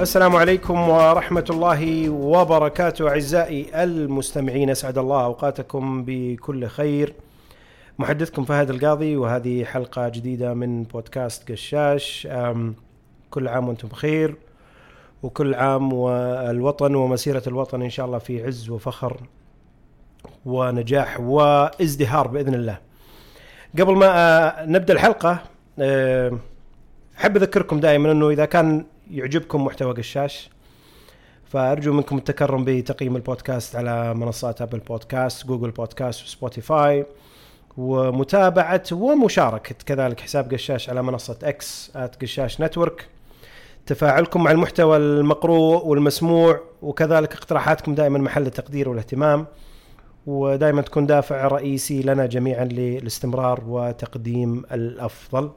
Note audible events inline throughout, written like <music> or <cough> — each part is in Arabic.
السلام عليكم ورحمة الله وبركاته. أعزائي المستمعين أسعد الله أوقاتكم بكل خير. محدثكم فهد القاضي وهذه حلقة جديدة من بودكاست قشاش. كل عام وأنتم بخير وكل عام والوطن ومسيرة الوطن إن شاء الله في عز وفخر ونجاح وازدهار بإذن الله. قبل ما آه، نبدأ الحلقة آه، أحب أذكركم دائما أنه إذا كان يعجبكم محتوى قشاش فأرجو منكم التكرم بتقييم البودكاست على منصات Apple Podcasts Google Podcasts و Spotify ومتابعة ومشاركة كذلك حساب قشاش على منصة إكس قشاش Network تفاعلكم مع المحتوى المقروء والمسموع وكذلك اقتراحاتكم دائما محل التقدير والاهتمام ودائما تكون دافع رئيسي لنا جميعا للاستمرار وتقديم الأفضل.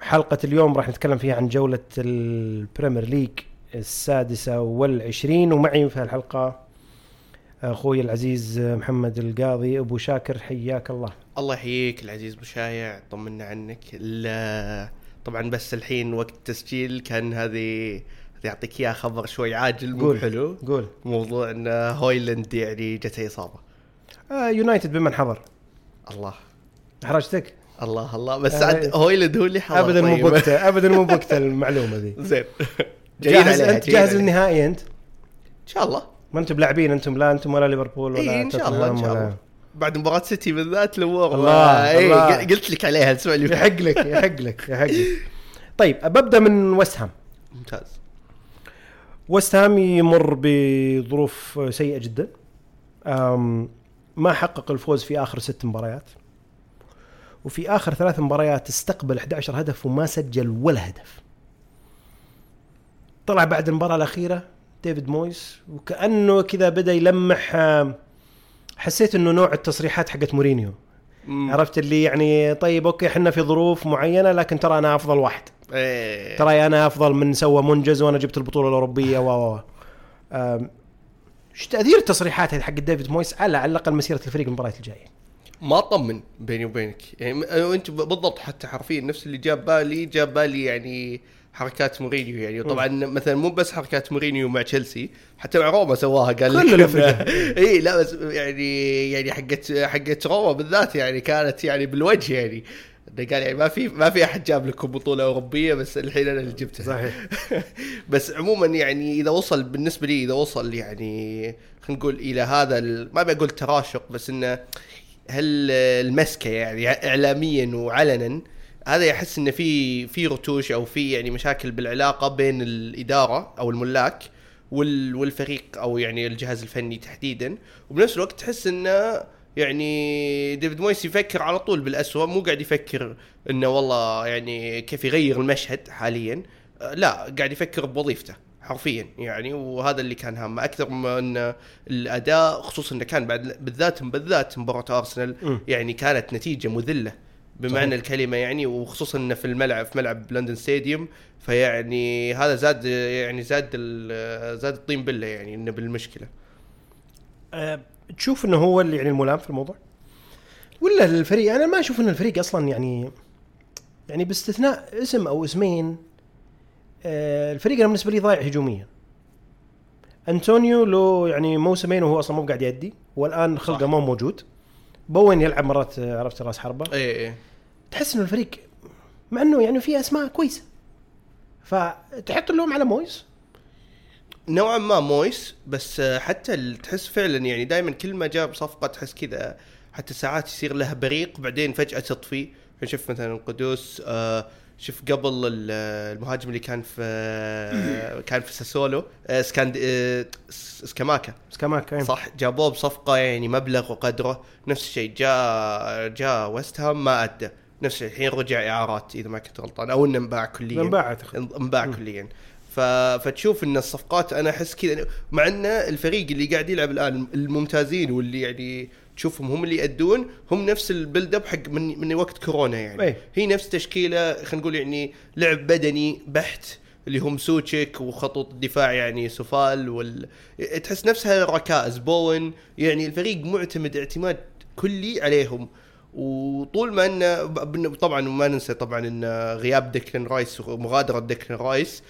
حلقة اليوم راح نتكلم فيها عن جولة ال Premier League السادسة والعشرين ومعي في الحلقة أخوي العزيز محمد القاضي أبو شاكر حياك الله. الله يحييك العزيز أبو شايع طمنا عنك. طبعا بس الحين وقت التسجيل كان هذه اعطيك اياه خبر شوي عاجل مو قول. حلو. قول. موضوع إن هويلاند يعني جته إصابة. آه يونايتد بمن حضر. الله. أحرجتك الله الله بس آه. عاد هو اللي حضر أبدا مو طيب. بوقته <laughs> أبدا مو بوقته المعلومة ذي. زين. جاهز جايين جاهز. للنهائي أنت؟ إن شاء الله. ما أنتم لاعبين أنتم لا أنتم ولا ليفربول ولا اي إن شاء الله إن شاء ولا- الله. بعد مباراة سيتي بالذات الأمور الله، إيه، الله. قلت لك عليها الأسبوع اللي فات يحق لك يحق لك يحق لك. طيب ببدأ من وست هام ممتاز. وست هام يمر بظروف سيئة جدا. ما حقق الفوز في آخر ست مباريات. وفي آخر ثلاث مباريات استقبل 11 هدف وما سجل ولا هدف طلع بعد المباراة الأخيرة ديفيد مويس وكأنه كذا بدأ يلمح حسيت إنه نوع التصريحات حقت مورينيو مم. عرفت اللي يعني طيب أوكي إحنا في ظروف معينة لكن ترى أنا أفضل واحد إيه. ترى أنا أفضل من سوى منجز وأنا جبت البطولة الأوروبية و و إيش تأثير التصريحات هذه حق ديفيد مويس على على الأقل مسيرة الفريق المباريات الجاية؟ ما اطمن بيني وبينك. يعني أنت بالضبط حتى حرفيا نفس اللي جاب بالي جاب بالي يعني حركات مورينيو. يعني طبعا مثلا مو بس حركات مورينيو مع تشيلسي حتى مع روما سواها قال كل لك. إي لا بس يعني يعني حقت حقت روما بالذات يعني كانت يعني بالوجه يعني. قال يعني ما في ما في أحد جاب لكم بطولة أوروبية بس الحين أنا اللي جبتها. صحيح. <laughs> بس عموما يعني إذا وصل بالنسبة لي إذا وصل يعني خلينا نقول إلى هذا ما بقول تراشق بس إنه هل المسكة يعني اعلاميا وعلنا هذا يحس إنه في في رتوش أو في يعني مشاكل بالعلاقة بين الإدارة أو الملاك وال- والفريق أو يعني الجهاز الفني تحديدا. وبنفس الوقت تحس إنه يعني ديفيد مويس يفكر على طول بالأسوأ مو قاعد يفكر إنه والله يعني كيف يغير المشهد حاليا. لا قاعد يفكر بوظيفته. حرفيا يعني وهذا اللي كان هامه أكثر من الأداء خصوصا إنه كان بعد بالذات بالذات مباراة أرسنال. يعني كانت نتيجة مذلة بمعنى صحيح. الكلمة يعني وخصوصا إنه في الملعب في ملعب لندن ستاديوم فيعني هذا زاد يعني زاد زاد الطين بله يعني إنه بالمشكلة أه، تشوف إنه هو اللي يعني الملام في الموضوع؟ ولا الفريق أنا ما أشوف إن الفريق أصلا يعني يعني باستثناء اسم أو اسمين الفريق أنا بالنسبة لي ضايع هجوميا. انطونيو له يعني موسمين وهو أصلا مو قاعد يدي والآن خلقه. مو موجود. بوين يلعب مرات آه، عرفت راس حربة. إيه إيه. تحس إنه الفريق مع إنه يعني في أسماء كويسة. فتحط اللوم على مويس. نوعا ما مويس بس آه، حتى تحس فعلا يعني دائما كل ما جاب صفقة تحس كذا حتى ساعات يصير لها بريق بعدين فجأة تطفي. شوف مثلا قدوس آه، شوف قبل ال- المهاجم اللي كان في <coughs> كان في ساسولو آه، سكاند آه، سكاماكا. سكاماكا أيوة. صح جابوه بصفقة يعني مبلغ وقدره. نفس الشيء جاء جاء ويست هام ما أدى. نفس الشيء الحين رجع إعارات إذا ما كنت غلطان أو إنه انباع كليا. انباع انباع كليا. فتشوف إن الصفقات أنا أحس كذا مع إن الفريق اللي قاعد يلعب الآن الممتازين واللي يعني تشوفهم هم اللي يأدون هم نفس ال build up حق من من وقت كورونا يعني. أي. هي نفس تشكيلة خلينا نقول يعني لعب بدني بحت اللي هم سوتشيك وخطوط الدفاع يعني سوفال وال تحس نفسها الركائز بوين يعني الفريق معتمد اعتماد كلي عليهم. وطول ما إنه ب- طبعا ما ننسى طبعا إن غياب ديكلان رايس ومغادره ديكلان رايس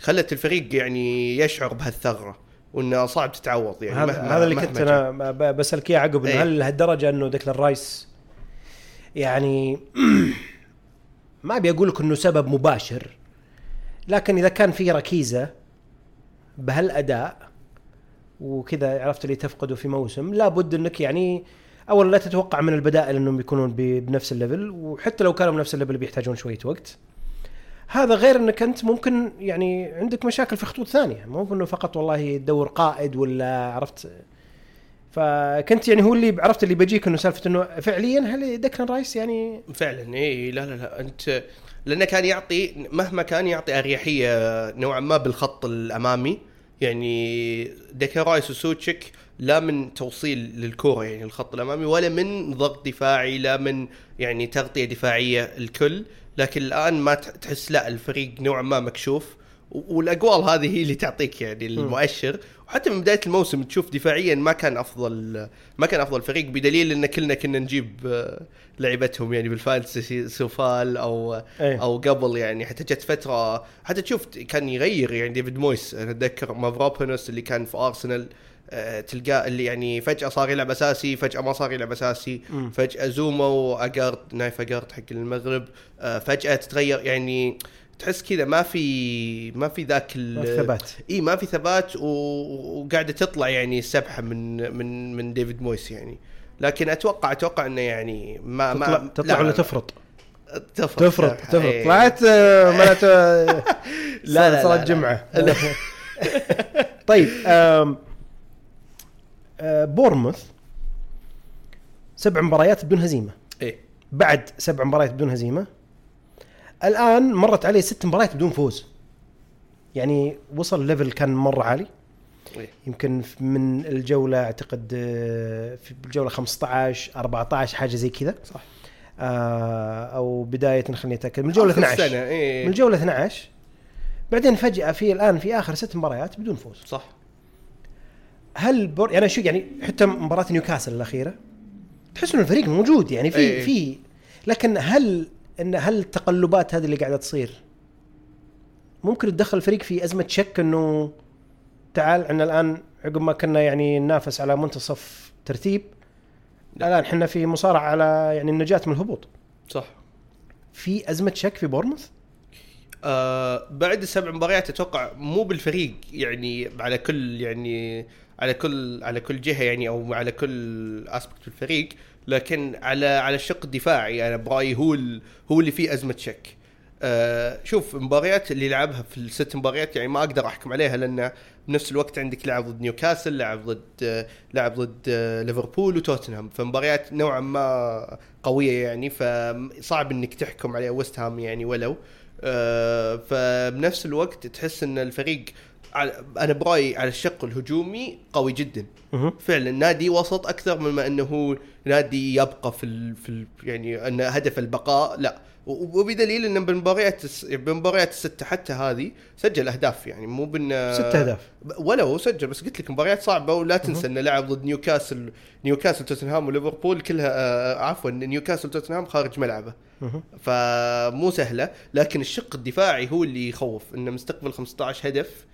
خلت الفريق يعني يشعر بهالثغرة. وإنه صعب تتعوض يعني هذا مهما- هذا اللي كنت. أنا بسألك إياه عقب إنه إيه. هل لهالدرجة إنه ديكلان رايس يعني <clears throat> ما أبي أقول لك إنه سبب مباشر لكن إذا كان في ركيزة بهالأداء وكذا عرفت اللي تفقده في موسم لابد إنك يعني اولا لا تتوقع من البدائل إنهم يكونون ب- بنفس ال level وحتى لو كانوا بنفس ال level بيحتاجون شوية وقت هذا غير انك انت ممكن يعني عندك مشاكل في خطوط ثانية. مو انه فقط والله تدور قائد ولا عرفت. فكنت يعني هو اللي عرفت اللي بيجيك إنه سالفة إنه فعليا هل ديكلان رايس يعني؟ فعلا اي لا لا لا أنت لأنه كان يعطي مهما كان يعطي أريحية نوعا ما بالخط الأمامي يعني ديكلان رايس وسوتشيك لا من توصيل للكورة يعني الخط الأمامي ولا من ضغط دفاعي لا من يعني تغطية دفاعية الكل. لكن الآن ما تح- تحس لا الفريق نوعا ما مكشوف. والاقوال هذه هي اللي تعطيك يعني المؤشر. وحتى من بداية الموسم تشوف دفاعيا ما كان أفضل ما كان أفضل فريق بدليل إن كلنا كنا نجيب آه، لعبتهم يعني بال fantasy سوفال أو إيه. أو قبل يعني. حتى جت فترة حتى تشوف كان يغير يعني ديفيد مويس. أنا أتذكر مافروبانوس اللي كان في أرسنال. تلقاه اللي يعني فجأة صار يلعب أساسي فجأة ما صار يلعب أساسي. فجأة زوما واجارد نايف اجارد حق المغرب آه، فجأة تتغير يعني تحس كذا ما في ما في ذاك ال- ما في ثبات. إي ما في ثبات. وقاعدة تطلع يعني السبحة من من من ديفيد مويس يعني لكن أتوقع أتوقع إنه يعني ما تطلع, ما تطلع لا، ولا لا، تفرط تفرط تفرط تفرط. طلعت آه، معناته لا، لا، صارت لا. جمعة <laughs> طيب آه، بورنموث. سبع مباريات بدون هزيمة. إيه بعد سبع مباريات بدون هزيمة. الآن مرت عليه ست مباريات بدون فوز. يعني وصل level كان مرة عالي. إيه. يمكن من الجولة أعتقد آه، في الجولة 15 14 حاجة زي كذا. صح. آه، أو بداية خليني أتأكد من الجولة آخر 12 سنة إيه من الجولة 12 بعدين فجأة في الآن في آخر ست مباريات بدون فوز. صح. هل بور يعني شو يعني حتى مباراة نيوكاسل الأخيرة تحس إنه الفريق موجود يعني في إيه. في لكن هل إن هل التقلبات هذه اللي قاعدة تصير ممكن تدخل الفريق في أزمة شك إنه تعال إحنا الآن عقب ما كنا يعني ننافس على منتصف ترتيب لا. الآن إحنا في مصارعة على يعني النجاة من الهبوط صح في أزمة شك في بورنموث آه بعد السبع مباريات أتوقع مو بالفريق يعني على كل يعني على كل على كل جهة يعني أو على كل اسبكت في الفريق لكن على على الشق الدفاعي أنا برأيي هو هو اللي فيه أزمة شك. آه شوف المباريات اللي لعبها في الست مباريات يعني ما أقدر أحكم عليها لأن بنفس الوقت عندك لعب ضد نيوكاسل لعب ضد لعب ضد آه ليفربول وتوتنهام فمباريات نوعا ما قوية يعني فصعب إنك تحكم عليها ويست هام يعني ولو آه فبنفس الوقت تحس إن الفريق أنا برايي على الشق الهجومي قوي جدا. فعلا نادي وسط أكثر مما أنه هو نادي يبقى في ال في ال يعني أن هدف البقاء لا. وبدليل إنه بالمباريات بالمباريات الستة حتى هذه سجل أهداف يعني مو بأن ست أهداف. ولا هو سجل بس قلت لك مباريات صعبة ولا تنسى انه لعب ضد نيوكاسل نيوكاسل توتنهام وليفربول كلها آه عفوا نيوكاسل توتنهام خارج ملعبه. فمو سهلة لكن الشق الدفاعي هو اللي يخوف إنه مستقبل 15 هدف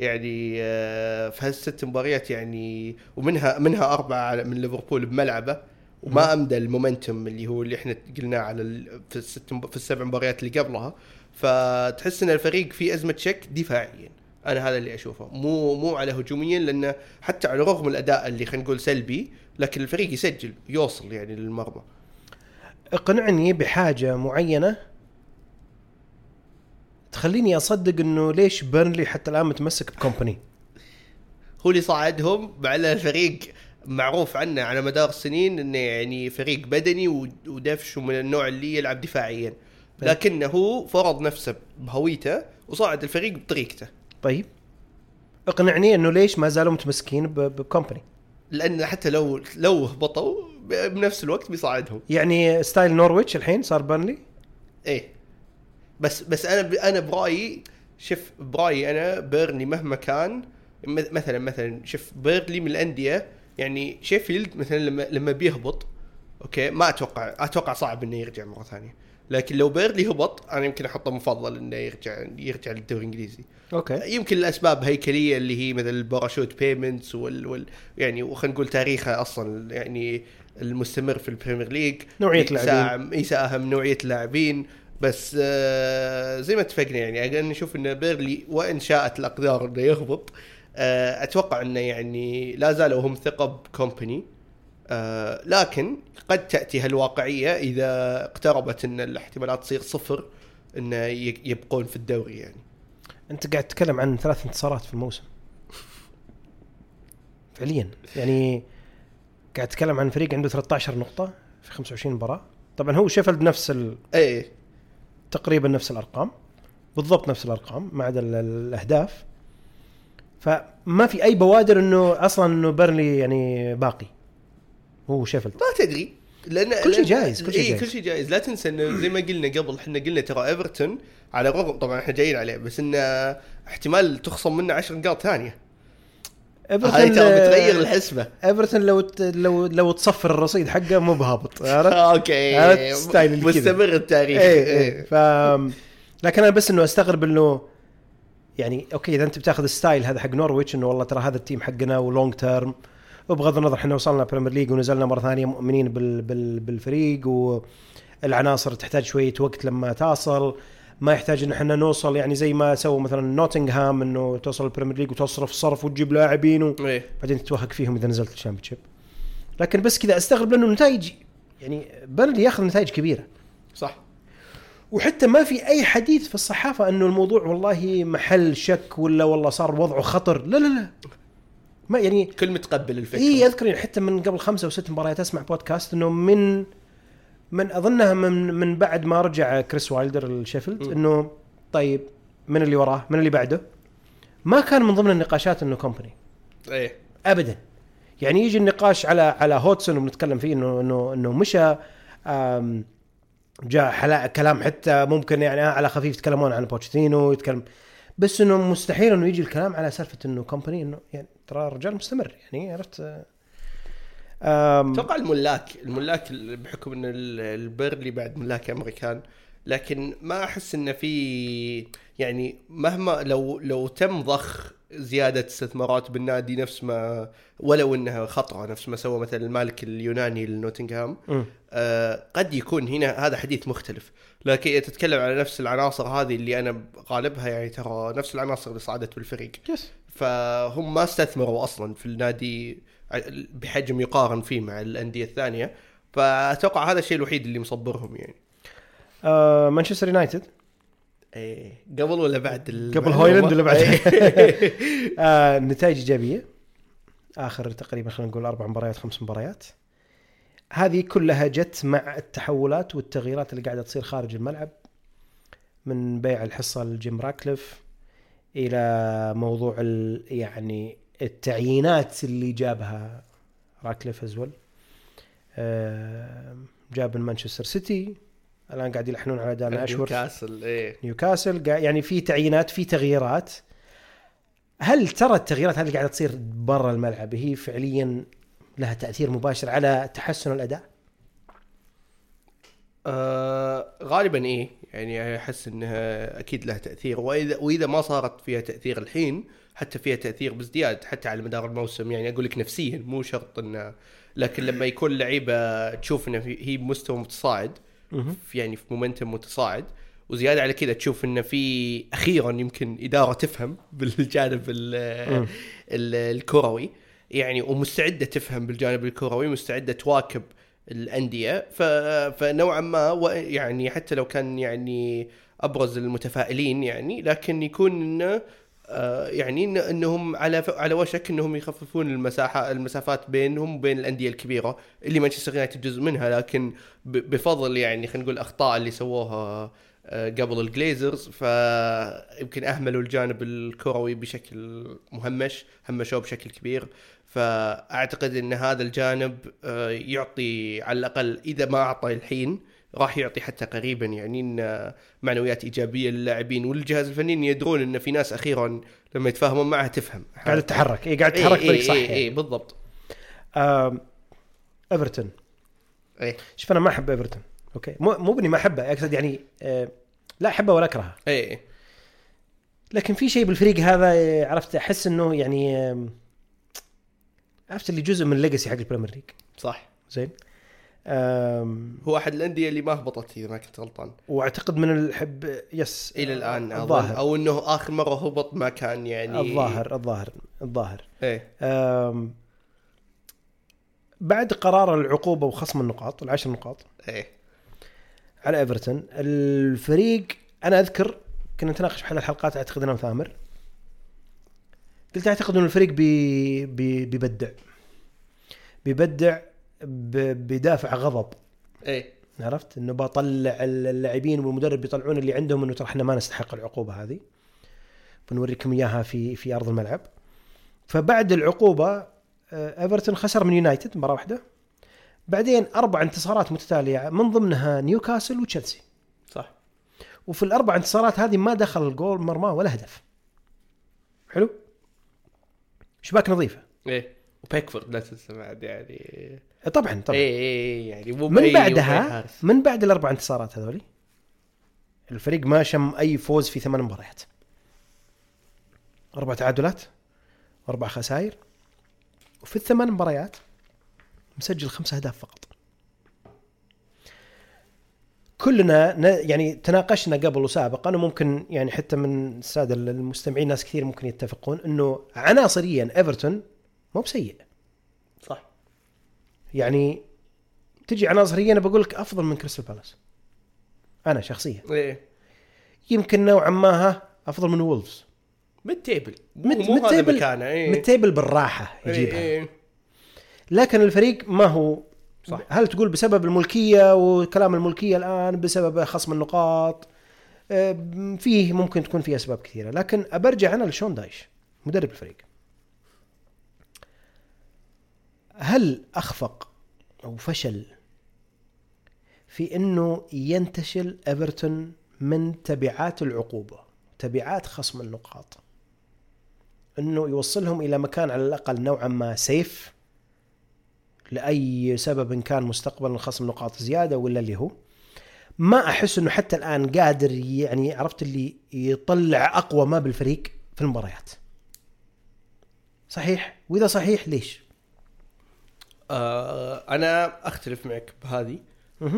يعني آه، في هالست مباريات يعني ومنها منها أربعة من ليفربول بملعبه. وما أمدى المومنتم اللي هو اللي إحنا قلناه على في الست في السبع مباريات اللي قبلها. فتحس إن الفريق في أزمة شك دفاعيا. أنا هذا اللي أشوفه. مو مو على هجوميا لأنه حتى على رغم الأداء اللي خلينا نقول سلبي لكن الفريق يسجل يوصل يعني للمرمى. اقنعني بحاجة معينة. تخليني أصدق إنه ليش بيرنلي حتى الآن متمسك بكومباني هو اللي صعدهم مع ان الفريق معروف عنه على مدار السنين إنه يعني فريق بدني ود- ودفش ومن النوع اللي يلعب دفاعيا. لكنه فرض نفسه بهويته وصعد الفريق بطريقته. طيب. اقنعني إنه ليش ما زالوا متمسكين بكومباني لأن حتى لو لو هبطوا بنفس الوقت بيصعدهم يعني style نورويتش الحين صار بيرنلي إيه. بس بس أنا أنا برأيي شوف برأيي أنا بيرنلي مهما كان مثلا مثلا شوف بيرنلي من الأندية يعني شيفيلد مثلا لما لما بيهبط okay ما أتوقع أتوقع صعب إنه يرجع مرة ثانية. لكن لو بيرنلي هبط أنا يمكن أحطه مفضل إنه يرجع يرجع للدوري الإنجليزي. okay. يمكن الأسباب هيكلية اللي هي مثل ال parachute payments وال, وال يعني وخلينا نقول تاريخه أصلا يعني المستمر في البريمير ليج نوعية يساهم يساهم نوعية اللاعبين بس آه زي ما اتفقنا يعني أنا أشوف إن بيرنلي وإن شاءت الأقدار إنه يهبط آه أتوقع إنه يعني لا زالوا هم ثقة بكومباني آه لكن قد تأتي هالواقعية إذا اقتربت إن الاحتمالات تصير صفر إنه يبقون في الدوري يعني. أنت قاعد تتكلم عن ثلاث انتصارات في الموسم. فعليا. يعني قاعد تتكلم عن فريق عنده 13 نقطة في 25 مباراة. طبعا هو شيفيلد نفس ال... إيه. تقريبا نفس الأرقام بالضبط نفس الأرقام ما عدا ال- الأهداف. فما في أي بوادر إنه أصلا إنه بيرنلي يعني باقي. هو شيفيلد. ما تدري. لأن كل شيء جايز، كل شيء إيه، جايز. كل شيء جايز. لا تنسى إنه زي ما قلنا قبل إحنا قلنا ترى إيفرتون على الرغم طبعا إحنا جايين عليه بس إنه احتمال تخصم منه 10 نقاط ثانية. هاي ترى بتغير الحسبة. ايفرتون لو ت- لو لو تصفر الرصيد حقه مو بهابط عرفت؟ <laughs> okay. عرفت style. مستمر التاريخ. إيه إيه. ف لكن أنا بس إنه أستغرب إنه يعني okay إذا أنت بتاخذ ال style هذا حق نورويتش إنه والله ترى هذا ال team حقنا و long term وبغض النظر إحنا وصلنا بريمير ليج ونزلنا مرة ثانية مؤمنين بال بال بالفريق والعناصر تحتاج شوية وقت لما تصل ما يحتاج إن إحنا نوصل يعني زي ما سووا مثلا نوتنغهام إنه توصل البريمير ليج وتصرف صرف وتجيب لاعبين و... إيه. بعدين تتوهق فيهم إذا نزلت الشامبيونشيب. لكن بس كذا أستغرب لأنه نتائج يعني بيرنلي ياخذ نتائج كبيرة. صح. وحتى ما في أي حديث في الصحافة إنه الموضوع والله محل شك ولا والله صار وضعه خطر. لا لا لا. ما يعني كل متقبل الفكرة اي أذكر يعني حتى من قبل خمسة أو ست مباريات أسمع بودكاست إنه من من أظنها من من بعد ما رجع كريس وايلدر الشيفيلد م. إنه طيب من اللي وراه؟ من اللي بعده؟ ما كان من ضمن النقاشات إنه كومباني. إيه. ابدا. يعني يجي النقاش على على هودجسون وبنتكلم فيه إنه إنه إنه مشى جاء حلا كلام حتى ممكن يعني على خفيف يتكلمون عن بوتشيتينو يتكلم بس إنه مستحيل إنه يجي الكلام على سالفة إنه كومباني إنه يعني ترى الرجال مستمر. يعني عرفت؟ أتوقع الملاك الملاك بحكم إن ال- البيرلي بعد ملاك أمريكان لكن ما أحس انه في يعني مهما لو لو تم ضخ زيادة استثمارات بالنادي نفس ما ولو إنها خطره نفس ما سوى مثلا المالك اليوناني لنوتنغهام. آه قد يكون هنا هذا حديث مختلف. لكن تتكلم على نفس العناصر هذه اللي أنا غالبها يعني ترى نفس العناصر اللي صعدت بالفريق. يس فهم ما استثمروا أصلا في النادي بحجم يقارن فيه مع الأندية الثانية. فأتوقع هذا الشيء الوحيد اللي مصبرهم يعني. آه مانشستر يونايتد. إيه قبل ولا بعد ال- قبل هويلاند ولا بعد؟ <laughs> إيه. <laughs> آه نتائج إيجابية. آخر تقريبا خلينا نقول أربع مباريات خمس مباريات. هذه كلها جت مع التحولات والتغييرات اللي قاعدة تصير خارج الملعب من بيع الحصة لجيم راكليف إلى موضوع ال- يعني التعيينات اللي جابها راتكليف as well آه جاب من مانشستر سيتي. الآن قاعد يلحون على دان أشورث. نيوكاسل إيه. نيوكاسل يعني في تعيينات في تغييرات. هل ترى التغييرات هذه اللي قاعدة تصير برا الملعب هي فعليا لها تأثير مباشر على تحسن الأداء؟ آه غالبا إيه. يعني أحس إنها أكيد لها تأثير واذا وإذا ما صارت فيها تأثير الحين حتى فيها تأثير بازدياد حتى على مدار الموسم. يعني أقول لك نفسيا مو شرط إنه لكن لما يكون لعيبة تشوف إنه هي بمستوى متصاعد في يعني في مومنتم متصاعد وزيادة على كذا تشوف إنه في أخيرا يمكن إدارة تفهم بالجانب الكروي. يعني ومستعدة تفهم بالجانب الكروي مستعدة تواكب الأندية. فنوعا ما. يعني حتى لو كان يعني أبرز المتفائلين يعني لكن يكون إنه آه، يعني إنهم على. على وشك إنهم يخففون المساحة المسافات بينهم وبين الأندية الكبيرة اللي مانشستر يونايتد جزء منها لكن. بفضل يعني خلينا نقول الأخطاء اللي سووها آه، قبل الجليزرز فيمكن أهملوا الجانب الكروي بشكل مهمش همشوه بشكل كبير فأعتقد إن هذا الجانب آه، يعطي على الأقل إذا ما أعطى الحين راح يعطي حتى قريبا. يعني إن معنويات إيجابية للاعبين والجهاز الفني يدرون إن في ناس أخيرا لما يتفاهمون معها تفهم. قاعد تتحرك اي قاعد إيه تتحرك إيه طريق صح إيه يعني. إيه بالضبط. إيفرتون. إيه. شوف أنا ما أحب إيفرتون. okay. مو مو بني ما أحبه أقصد يعني آه لا أحبه ولا أكرهه. إيه لكن في شيء بالفريق هذا آه، عرفت أحس إنه يعني عرفت اللي جزء من ال legacy حق البريمير ليج؟ صح. زين. آم، هو أحد الأندية اللي ما هبطت إذا ما كنت غلطان. وأعتقد من الحب يس إلى الآن. الظاهر. أو إنه آخر مرة هبط ما كان يعني الظاهر الظاهر الظاهر. إيه. آم، بعد قرار العقوبة وخصم النقاط العشر نقاط إيه. على إيفرتون الفريق أنا أذكر كنا نتناقش في احد الحلقات أعتقد أنا وثامر قلت اعتقد ان الفريق بي بي بيبدع. بيبدع بدافع غضب. إيه. عرفت؟ إنه بطلع اللاعبين والمدرب يطلعون اللي عندهم إنه ترى إحنا ما نستحق العقوبة هذه. بنوريكم إياها في في أرض الملعب. فبعد العقوبة آه، إيفرتون خسر من يونايتد مرة واحدة. بعدين أربع انتصارات متتالية من ضمنها نيوكاسل وتشيلسي. صح. وفي الأربع انتصارات هذه ما دخل الجول مرماه ولا هدف. حلو؟ شباك نظيفة. إيه وبيكفورد لا تنسى بعد يعني. طبعا طبعا. إيه إيه يعني مو من بعدها. من بعد الأربع انتصارات هذولي الفريق ما شم أي فوز في ثمان مباريات. أربع تعادلات واربع خسائر وفي الثمان مباريات مسجل خمس أهداف فقط. كلنا يعني تناقشنا قبل وسابقا وممكن يعني حتى من السادة المستمعين ناس كثير ممكن يتفقون إنه عناصريا إيفرتون مو بسيء. صح. يعني تجي عناصريا بقول لك أفضل من كريستال بالاس. أنا شخصيا. إيه. يمكن نوعا ما ها أفضل من وولفز. mid table مو, mid- mid table- مكانه إيه. mid table بالراحة إيه، يجيبها. إيه. لكن الفريق ما هو صح. هل تقول بسبب الملكية وكلام الملكية الآن بسبب خصم النقاط؟ آه، فيه ممكن تكون فيه أسباب كثيرة لكن أبرجع أنا لشون دايش مدرب الفريق. هل أخفق أو فشل في إنه ينتشل إيفرتون من تبعات العقوبة تبعات خصم النقاط؟ إنه يوصلهم إلى مكان على الأقل نوعا ما سيف لأي سبب كان مستقبلا خصم نقاط زيادة ولا اللي هو. ما أحس إنه حتى الآن قادر يعني عرفت اللي يطلع أقوى ما بالفريق في المباريات. صحيح؟ وإذا صحيح ليش؟ آه أنا أختلف معك بهذه.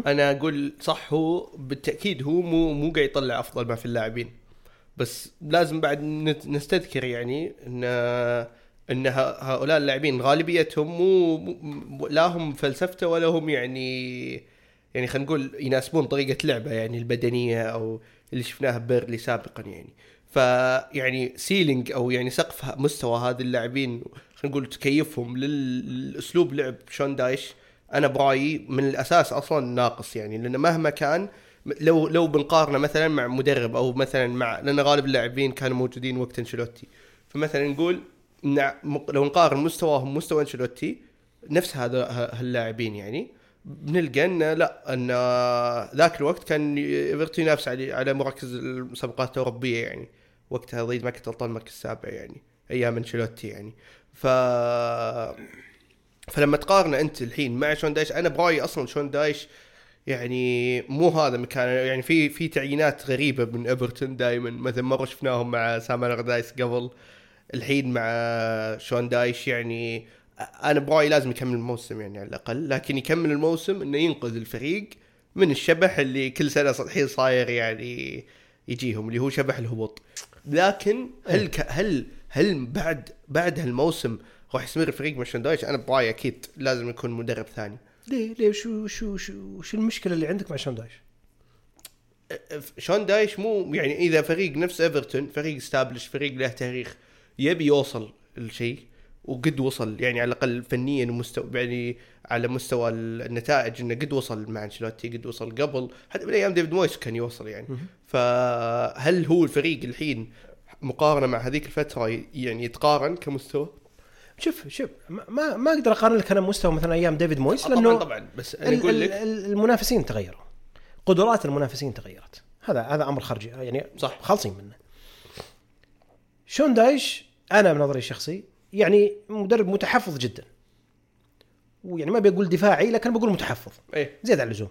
أنا أقول صح هو بالتأكيد هو مو مو قاعد يطلع أفضل ما في اللاعبين. بس لازم بعد نستذكر يعني إن إن هؤلاء اللاعبين غالبيتهم مو لا هم فلسفته ولا هم يعني يعني خلينا نقول يناسبون طريقة لعبه يعني البدنية أو اللي شفناها بيرنلي سابقا يعني. فيعني ceiling أو يعني سقف مستوى هذه اللاعبين خلينا نقول تكيفهم لل- للأسلوب لعب شون دايش أنا برايي من الأساس أصلا ناقص يعني. لأن مهما كان لو لو بنقارنه مثلا مع مدرب أو مثلا مع لأن غالب اللاعبين كانوا موجودين وقت أنشيلوتي. فمثلا نقول لو نقارن مستواهم مستوى أنشيلوتي نفس هذا هاللاعبين يعني بنلقى إن لا إن ذاك الوقت كان إيفرتون ينافس على على مراكز المسابقات الأوروبية يعني. وقتها ضيد ما كنت غلطان المركز السابع يعني أيام أنشيلوتي يعني. ف فلما تقارن أنت الحين مع شون دايش أنا برأيي أصلا شون دايش يعني مو هذا مكان. يعني في في تعيينات غريبة من إيفرتون دائما مثلا مره شفناهم مع سام الردايس قبل. الحين مع شون دايش يعني أنا برايي لازم يكمل الموسم يعني على الأقل. لكن يكمل الموسم إنه ينقذ الفريق من الشبح اللي كل سنة الحين صاير يعني يجيهم اللي هو شبح الهبوط. لكن هل ك هل هل بعد بعد هالموسم راح يستمر الفريق مع شون دايش؟ أنا برايي أكيد لازم يكون مدرب ثاني. ليه؟ ليه؟ شو شو شو شو المشكلة اللي عندك مع شون دايش؟ شون دايش مو يعني إذا فريق نفس إيفرتون فريق استابلش فريق له تاريخ يبي يوصل الشيء وقد وصل يعني على الأقل فنيا ومستوى يعني على مستوى النتائج إنه قد وصل مع أنشيلوتي قد وصل قبل حتى من أيام ديفيد مويس كان يوصل يعني. فهل هو الفريق الحين مقارنة مع هذيك الفترة يعني يتقارن كمستوى؟ شوف شوف ما- ما أقدر أقارن لك أنا مستوى مثلا أيام ديفيد مويس طبعا لأنه طبعا بس أنا أقول لك ال- المنافسين تغيروا. قدرات المنافسين تغيرت. هذا هذا أمر خارجي يعني صح. خالصين منه. شون دايش أنا بنظري الشخصي يعني مدرب متحفظ جدا. ويعني ما بقول دفاعي لكن بقول متحفظ. إيه. زيادة عن اللزوم.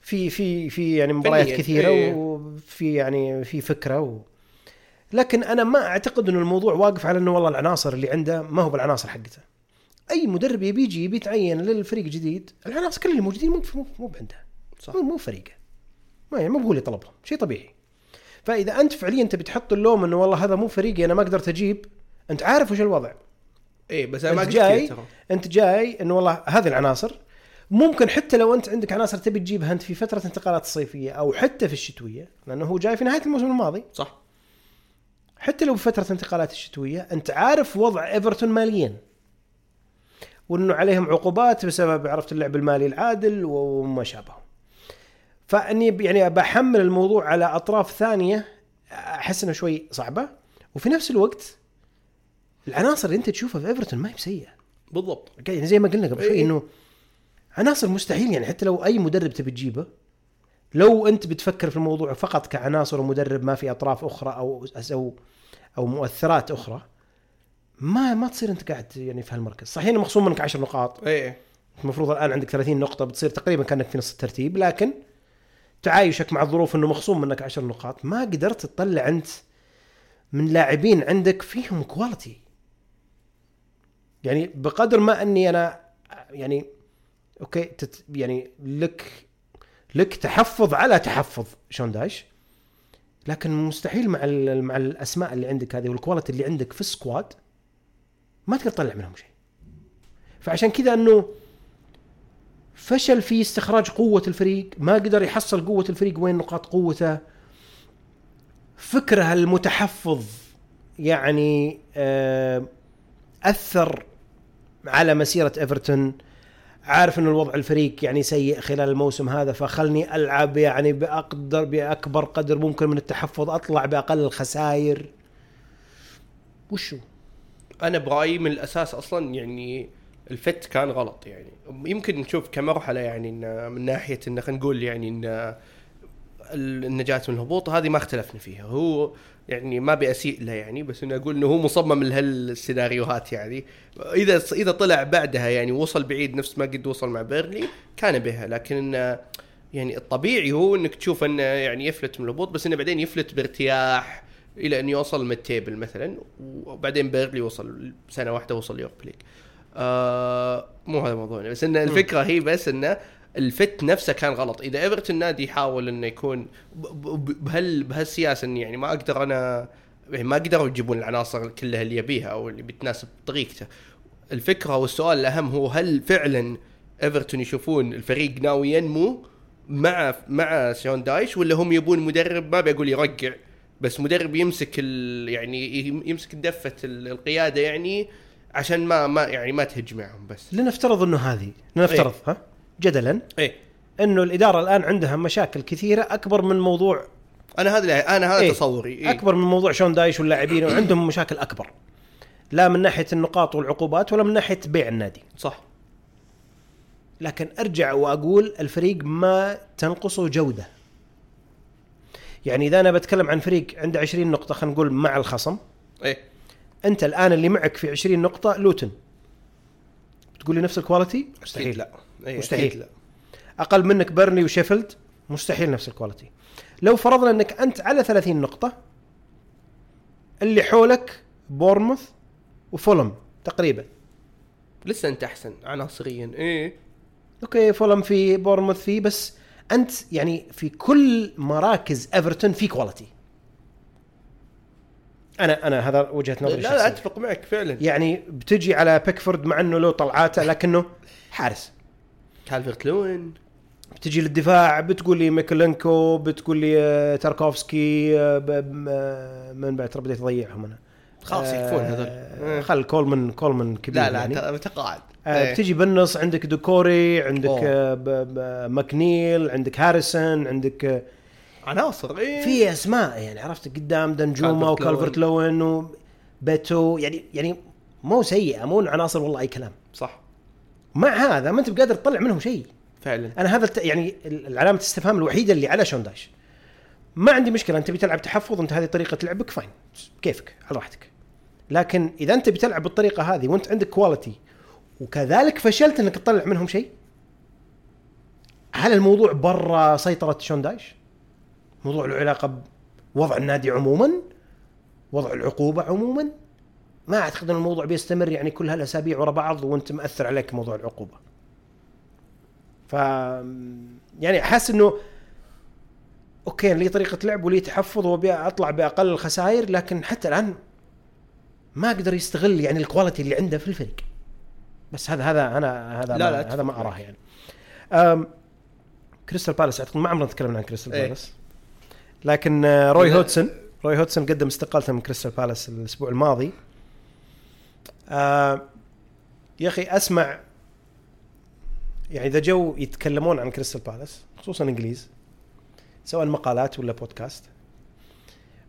في في في يعني مباريات كثيرة إيه. وفي يعني في فكرة و... لكن أنا ما أعتقد إنه الموضوع واقف على إنه والله العناصر اللي عنده ما هو بالعناصر حقته. أي مدرب يبي يجي يبي يتعين للفريق جديد العناصر كل اللي موجودين مو مو بعنده. صح. مو مو فريقه. ما يعني مو هو اللي طلبهم. شيء طبيعي. فإذا أنت فعليا تبي تحط اللوم إنه والله هذا مو فريقي أنا ما قدرت أجيب أنت عارف وش الوضع. إيه بس أنا ما أنت جاي أنت جاي إنه والله هذه العناصر. ممكن حتى لو أنت عندك عناصر تبي تجيبها أنت في فترة انتقالات الصيفيه أو حتى في الشتوية لأنه هو جاي في نهاية الموسم الماضي. صح. حتى لو بفترة انتقالات الشتوية أنت عارف وضع إيفرتون ماليا. وإنه عليهم عقوبات بسبب عرفت اللعب المالي العادل وما شابه فأني يعني بحمل الموضوع على أطراف ثانية أحس انه شوي صعبة. وفي نفس الوقت العناصر اللي أنت تشوفها في إيفرتون ما هي بسيئة. بالضبط. يعني زي ما قلنا قبل شوي إيه. إنه عناصر مستحيل يعني حتى لو أي مدرب تبي تجيبه لو أنت بتفكر في الموضوع فقط كعناصر ومدرب ما في أطراف أخرى أو أو أو مؤثرات أخرى ما ما تصير أنت قاعد يعني في هالمركز. صحيح إنه مخصوم منك 10 نقاط. إيه. المفروض الآن عندك 30 نقطة بتصير تقريبا كأنك في نص الترتيب لكن تعايشك مع الظروف إنه مخصوم منك 10 نقاط ما قدرت تطلع أنت من لاعبين عندك فيهم كواليتي يعني بقدر ما إني أنا يعني okay تت يعني لك لك تحفظ على تحفظ شون دايش لكن مستحيل مع مع الأسماء اللي عندك هذه وال quality اللي عندك في ال squad ما تقدر تطلع منهم شيء. فعشان كذا إنه فشل في استخراج قوة الفريق ما قدر يحصل قوة الفريق وين نقاط قوته. فكره المتحفظ يعني آه، أثر على مسيرة إيفرتون. عارف انه الوضع الفريق يعني سيء خلال الموسم هذا فخلني ألعب يعني بأقدر بأكبر قدر ممكن من التحفظ أطلع بأقل الخسائر. وشو؟ أنا برأيي من الأساس أصلا يعني الفت كان غلط يعني. يمكن نشوف كمرحلة يعني من ناحية إن خلينا نقول يعني إن النجاة من الهبوط هذه ما اختلفنا فيها. هو يعني ما بأسيء له يعني بس انه أقول إنه هو مصمم لهالسيناريوهات يعني. إذا إذا طلع بعدها يعني وصل بعيد نفس ما قد وصل مع بيرنلي كان بها. لكن انه يعني الطبيعي هو إنك تشوف إنه يعني يفلت من الهبوط بس إنه بعدين يفلت بارتياح إلى إن يوصل mid table مثلا وبعدين بيرنلي وصل سنة واحدة وصل يوروب ليج. آه مو هذا موضوعنا بس إن الفكرة هي بس انه ال fit نفسه كان غلط. إذا إيفرتون نادي يحاول إنه يكون بهال بهالسياسة إني يعني ما أقدر أنا يعني ما قدروا يجيبون العناصر كلها اللي يبيها أو اللي بتناسب طريقته. الفكرة والسؤال الأهم هو هل فعلا إيفرتون يشوفون الفريق ناوي ينمو مع مع شون دايش ولا هم يبون مدرب ما بقول يرقع بس مدرب يمسك ال يعني يمسك دفة ال- القيادة يعني عشان ما ما يعني ما تهج معهم بس. لنفترض إنه هذه. لنفترض ها؟ جدلا. إيه. إنه الإدارة الآن عندها مشاكل كثيرة أكبر من موضوع أنا هذا أنا هذا إيه. تصوري إيه. أكبر من موضوع شون دايش واللاعبين <coughs> وعندهم مشاكل أكبر. لا من ناحية النقاط والعقوبات ولا من ناحية بيع النادي. صح. لكن أرجع وأقول الفريق ما تنقصه جودة. يعني إذا أنا بتكلم عن فريق عنده 20 نقطة خلينا نقول مع الخصم إيه. أنت الآن اللي معك في 20 نقطة لوتن. تقول لي نفس ال quality؟ مستحيل. لا. إيه مستحيل. لا. أقل منك بيرنلي وشيفيلد؟ مستحيل نفس ال quality. لو فرضنا أنك أنت على 30 نقطة اللي حولك بورنموث وفولم تقريبا. لسه أنت أحسن عناصريا. إيه. okay فولم في بورنموث في بس أنت يعني في كل مراكز إيفرتون في quality. أنا أنا هذا وجهة لا نظري لا الشخصية. أتفق معك فعلا يعني بتجي على بيكفورد مع إنه له طلعاته لكنه حارس كالفرت لوين بتجي للدفاع بتقول لي ميكولينكو بتقول لي آه، تاركوفسكي آه، آه، من بعد ترى بديت أضيعهم أنا خلاص يكفون هذول خل كولمن كولمن كبير لا لا يعني. تقاعد إيه. بتجي بالنص عندك دوكوري عندك أوه. ماكنيل عندك هاريسون عندك آه، عناصر إيه. في أسماء يعني عرفت؟ قدام دانجوما كالفرت وكالفرت لوين وبيتو يعني يعني مو سيئة مو عناصر والله أي كلام. صح. مع هذا ما أنت بقادر تطلع منهم شيء. فعلا. أنا هذا الت... يعني العلامة الاستفهام الوحيدة اللي على شون دايش ما عندي مشكلة أنت بتلعب تحفظ أنت هذه طريقة لعبك فعلى كيفك؟ على راحتك. لكن إذا أنت بتلعب بالطريقة هذه وأنت عندك quality وكذلك فشلت إنك تطلع منهم شيء هل الموضوع برا سيطرة شون دايش؟ موضوع له علاقه بوضع النادي عموما وضع العقوبة عموما. ما أعتقد إن الموضوع بيستمر يعني كل هالأسابيع ورا بعض وأنت مأثر عليك موضوع العقوبة. ف يعني حاسس إنه okay لي طريقة لعب ولي تحفظ وأبي أطلع بأقل الخسائر لكن حتى الآن ما قدر يستغل يعني ال quality اللي عنده في الفريق. بس هذا هذا أنا هذا لا، ما لا، هذا ما أراه يعني. كريستال بالاس أعتقد ما عمرنا تكلمنا عن كريستال إيه. بالاس. لكن آه، روي. هودسون روي هودسون قدم استقالته من كريستال بالاس الأسبوع الماضي آه يا أخي أسمع يعني إذا جو يتكلمون عن كريستال بالاس خصوصا إنجليز سواء مقالات ولا بودكاست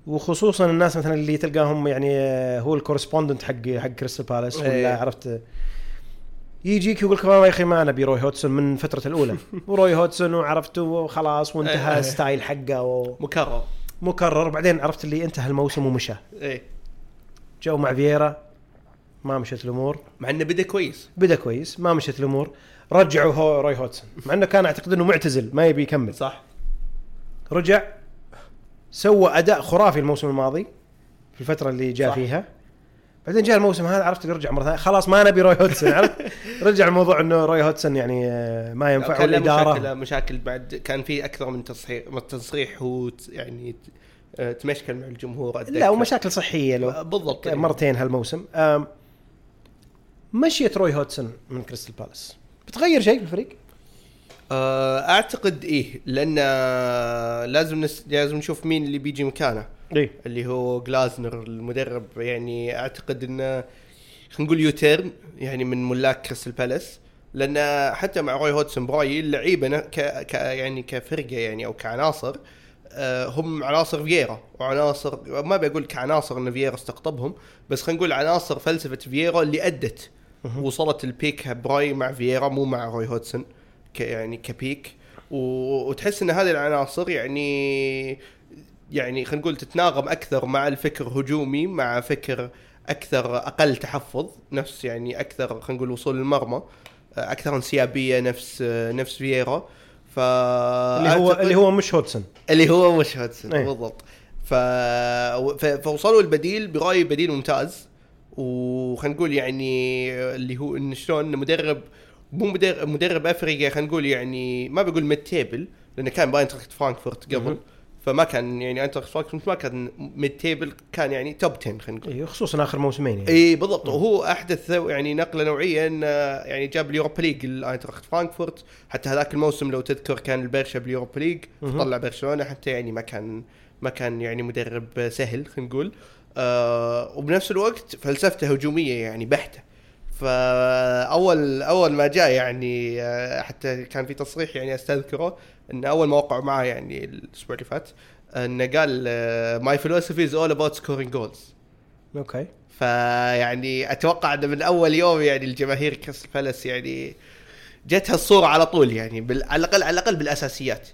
وخصوصا الناس مثلا اللي تلقاهم يعني آه، هو ال correspondent حق حق كريستال بالاس إيه. ولا عرفت يجيك يقول لك والله يا أخي ما نبي روي هودسون من فترة الأولى. <laughs> وروي هودسون وعرفته وخلاص وانتهى إيه. ال style حقه مكرر. ومكرر بعدين عرفت اللي انتهى الموسم ومشى. إيه. جو مع فييرا ما مشت الأمور. مع إنه بدأ كويس. بدأ كويس ما مشت الأمور. رجعوا هو روي هودسون. مع إنه كان أعتقد إنه معتزل ما يبي يكمل. صح. رجع سوى أداء خرافي الموسم الماضي في الفترة اللي جاء صح. فيها. بعدين جاء الموسم هذا عرفت يرجع مرة ثانية. خلاص ما نبي روي هودسون عرفت؟ <laughs> رجع الموضوع إنه روي هودسون يعني آه، ما ينفع والإدارة. مشاكل مشاكل بعد كان في أكثر من تصحيح تصريح هو يعني آه، تمشكل مع الجمهور أتذكر. لا ومشاكل صحية له بالضبط. مرتين هالموسم. مشيت روي هودسون من كريستال بالاس. بتغير شيء في الفريق؟ آه، أعتقد إيه لأن آه، لازم نس... لازم نشوف مين اللي بيجي مكانه. إيه. اللي هو جلازنر المدرب يعني أعتقد إنه خلينا نقول U-turn يعني من ملاك كريستال بالاس. لأن حتى مع روي هودسون برايي اللعيبة ك... ك يعني كفرقة يعني أو كعناصر آه، هم عناصر فييرا. وعناصر ما بقول كعناصر إن فييرا استقطبهم بس خلينا نقول عناصر فلسفة فييرا اللي أدت وصلت ال peak برايي مع فييرا مو مع روي هودسون. ك يعني ك peak و... وتحس إن هذه العناصر يعني يعني خلينا نقول تتناغم أكثر مع الفكر هجومي مع فكر أكثر أقل تحفظ نفس يعني أكثر خلينا نقول وصول المرمى أكثر انسيابية نفس نفس فييرا. ف اللي هو اللي هو مش هودسون. اللي هو مش هودسون أيه. بالضبط. ف... ف... فوصلوا البديل برأيي بديل ممتاز. وخلينا نقول يعني اللي هو إن شلون مدرب مو مدرب مدرب average خلينا نقول يعني ما بقول mid-table لأنه كان باينتراخت فرانكفورت قبل. فما كان يعني انتراخت فرانكفورت ما كان mid-table كان يعني top 10 خلينا نقول. إيه خصوصا آخر موسمين يعني. إي بالضبط. وهو أحدث يعني نقلة نوعية انه يعني جاب اليوروبا ليج الاينتراخت فرانكفورت. حتى هذاك الموسم لو تذكر كان البرشا باليوروبا ليج. طلع برشلونة حتى يعني ما كان ما كان يعني مدرب سهل خلينا نقول. آه وبنفس الوقت فلسفته هجومية يعني بحتة. فأول أول ما جاء يعني آه، حتى كان في تصريح يعني أستذكره إن أول ما وقعوا معه يعني الأسبوع اللي فات إنه قال my philosophy is all about scoring goals okay. فيعني أتوقع إنه من أول يوم يعني الجماهير كريستال بالاس يعني جتها الصورة على طول يعني بال... على الأقل على الأقل بالأساسيات.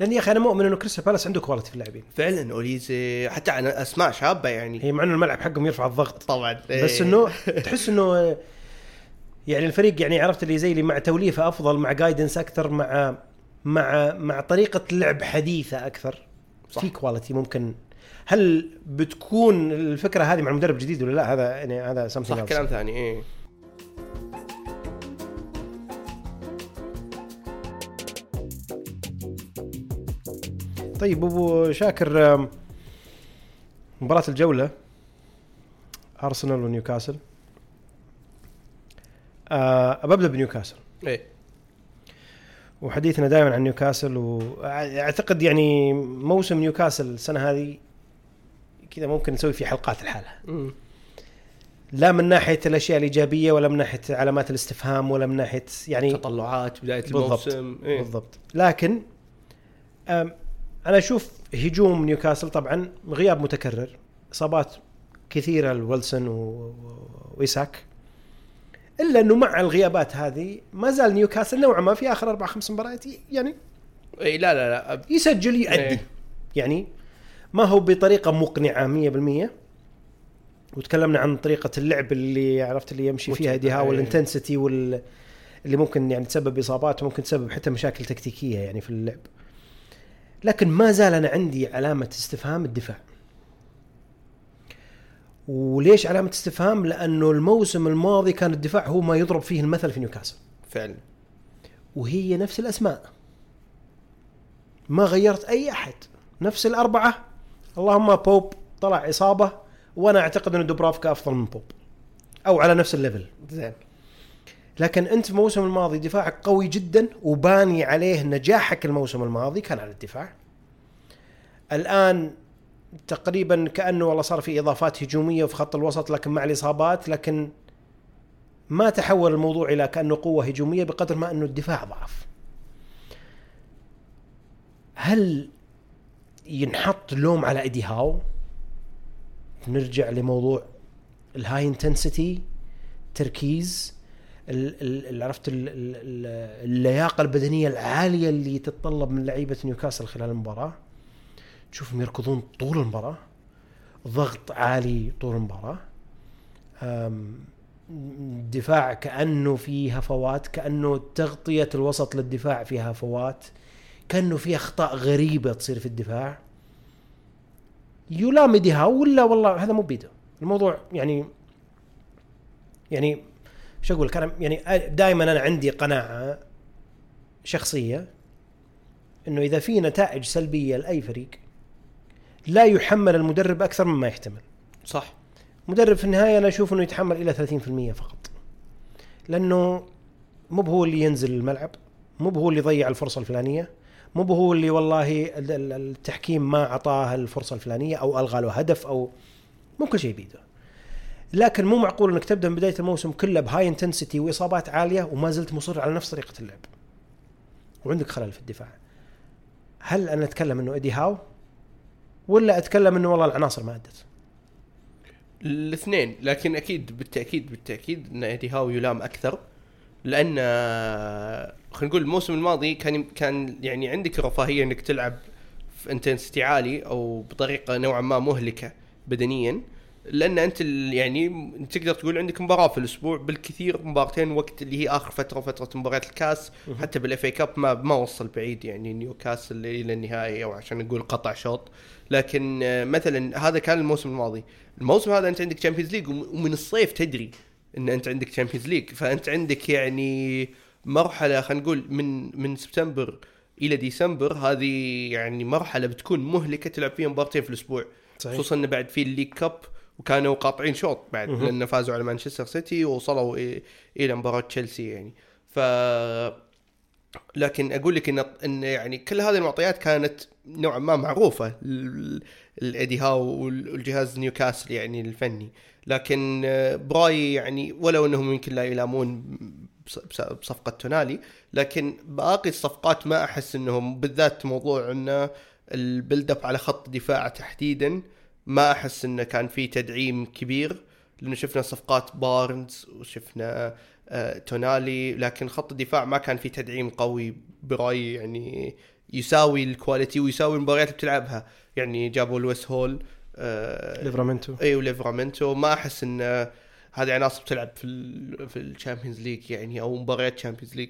لأن يا أخي أنا مؤمن إنه كريستال بالاس عنده quality في اللاعبين. فعلا أوليسي حتى عن أسماء شابة يعني. هي مع إنه الملعب حقهم يرفع الضغط. طبعا. بس إنه <laughs> تحس إنه يعني الفريق يعني عرفت اللي زي اللي مع توليفة أفضل مع guidance أكثر مع مع مع طريقة لعب حديثة أكثر. صح. في quality ممكن. هل بتكون الفكرة هذه مع المدرب الجديد ولا لا؟ هذا يعني هذا صح else. كلام ثاني إيه. طيب أبو شاكر مباراة الجولة أرسنال ونيوكاسل. آه، ببدا بنيوكاسل إيه. وحديثنا دائما عن نيوكاسل واعتقد يعني موسم نيوكاسل السنة هذه كذا ممكن نسوي فيه حلقات لحالها. لا من ناحية الأشياء الإيجابية ولا من ناحية علامات الاستفهام ولا من ناحية يعني تطلعات بداية بالضبط الموسم. إيه. بالضبط. لكن أنا أشوف هجوم نيوكاسل طبعا غياب متكرر. إصابات كثيرة لويلسون و- و- وإيساك. إلا إنه مع الغيابات هذه ما زال نيوكاسل نوعا ما في آخر أربع خمس مباريات يعني إيه لا لا لا. يسجل يأدي إيه. يعني ما هو بطريقة مقنعة 100% وتكلمنا عن طريقة اللعب اللي عرفت اللي يمشي فيها ديها. وال intensity وال اللي ممكن يعني تسبب إصابات وممكن تسبب حتى مشاكل تكتيكية يعني في اللعب. لكن ما زال أنا عندي علامة استفهام الدفاع. وليش علامة استفهام؟ لأنه الموسم الماضي كان الدفاع هو ما يضرب فيه المثل في نيوكاسل. فعلا. وهي نفس الأسماء. ما غيرت أي أحد. نفس الأربعة. اللهم بوب طلع إصابة. وأنا أعتقد أن دوبرافكا أفضل من بوب. أو على نفس ال level. زين. لكن أنت الموسم الماضي دفاعك قوي جدا وباني عليه نجاحك الموسم الماضي كان على الدفاع. الآن تقريبا كأنه والله صار في إضافات هجومية في خط الوسط لكن مع الإصابات لكن ما تحول الموضوع إلى كأنه قوة هجومية بقدر ما أنه الدفاع ضعف. هل ينحط اللوم على إيدي هاو؟ نرجع لموضوع ال high intensity تركيز عرفت ال- ال- ال- اللياقة البدنية العالية اللي تتطلب من لعيبة نيوكاسل خلال المباراة. تشوفهم يركضون طول المباراة ضغط عالي طول المباراة. دفاع كأنه فيه هفوات كأنه تغطية الوسط للدفاع فيها هفوات كأنه في أخطاء غريبة تصير في الدفاع. يلام إيديها ولا والله هذا مو بيده. الموضوع يعني يعني شو أقول لك أنا يعني دائما أنا عندي قناعة شخصية إنه إذا في نتائج سلبية لأي فريق لا يحمل المدرب أكثر مما يحتمل. صح. مدرب في النهاية أنا أشوف إنه يتحمل إلى 30% فقط. لأنه مو هو اللي ينزل الملعب مو هو اللي يضيع الفرصة الفلانية مو هو اللي والله ال- ال- التحكيم ما أعطاه الفرصة الفلانية أو ألغى له هدف أو مو كل شيء بيده. لكن مو معقول إنك تبدأ من بداية الموسم كله بهاي انتنسيتي وإصابات عالية وما زلت مصر على نفس طريقة اللعب. وعندك خلل في الدفاع. هل أنا أتكلم إنه ايدي هاو؟ ولا أتكلم إنه والله العناصر ما ادت الاثنين لكن أكيد بالتأكيد بالتأكيد إن إيدي هاو يلام أكثر لأن خلينا نقول الموسم الماضي كان كان يعني عندك الرفاهيه إنك تلعب في إنتنسيتي عالي أو بطريقة نوعا ما مهلكة بدنيا. لأن أنت يعني تقدر تقول عندك مباراة في الأسبوع بالكثير مباراتين وقت اللي هي آخر فترة فترة مباريات الكاس. حتى بال FA Cup ما ما وصل بعيد يعني نيوكاسل إلى النهائي أو عشان نقول قطع شوط. لكن آه، مثلا هذا كان الموسم الماضي. الموسم هذا أنت عندك Champions League ومن الصيف تدري إن أنت عندك Champions League فأنت عندك يعني مرحلة خلينا نقول من من سبتمبر إلى ديسمبر هذه يعني مرحلة بتكون مهلكة تلعب فيها مباراتين في الأسبوع. صحيح. خصوصا انه بعد في ال League Cup وكانوا قاطعين شوط بعد. لأن فازوا على مانشستر سيتي ووصلوا إلى مباراة تشيلسي يعني ف لكن أقول لك إن إن يعني كل هذه المعطيات كانت نوعا ما معروفة ل- لايدي هاو والجهاز نيوكاسل يعني الفني لكن آه، برايي يعني ولو إنهم يمكن لا يلامون بص- بص- بصفقة تونالي لكن باقي الصفقات ما أحس إنهم بالذات موضوع انه ال build up على خط دفاع تحديدا ما أحس إنه كان في تدعيم كبير لأنه شفنا صفقات بارنز وشفنا آه تونالي لكن خط الدفاع ما كان في تدعيم قوي برأيي يعني يساوي ال quality ويساوي المباريات اللي بتلعبها. يعني جابوا لويس هول آه ليفرامنتو. إي وليفرامنتو. ما أحس إن هذه عناصر بتلعب في ال في ال Champions League يعني أو مباريات Champions League.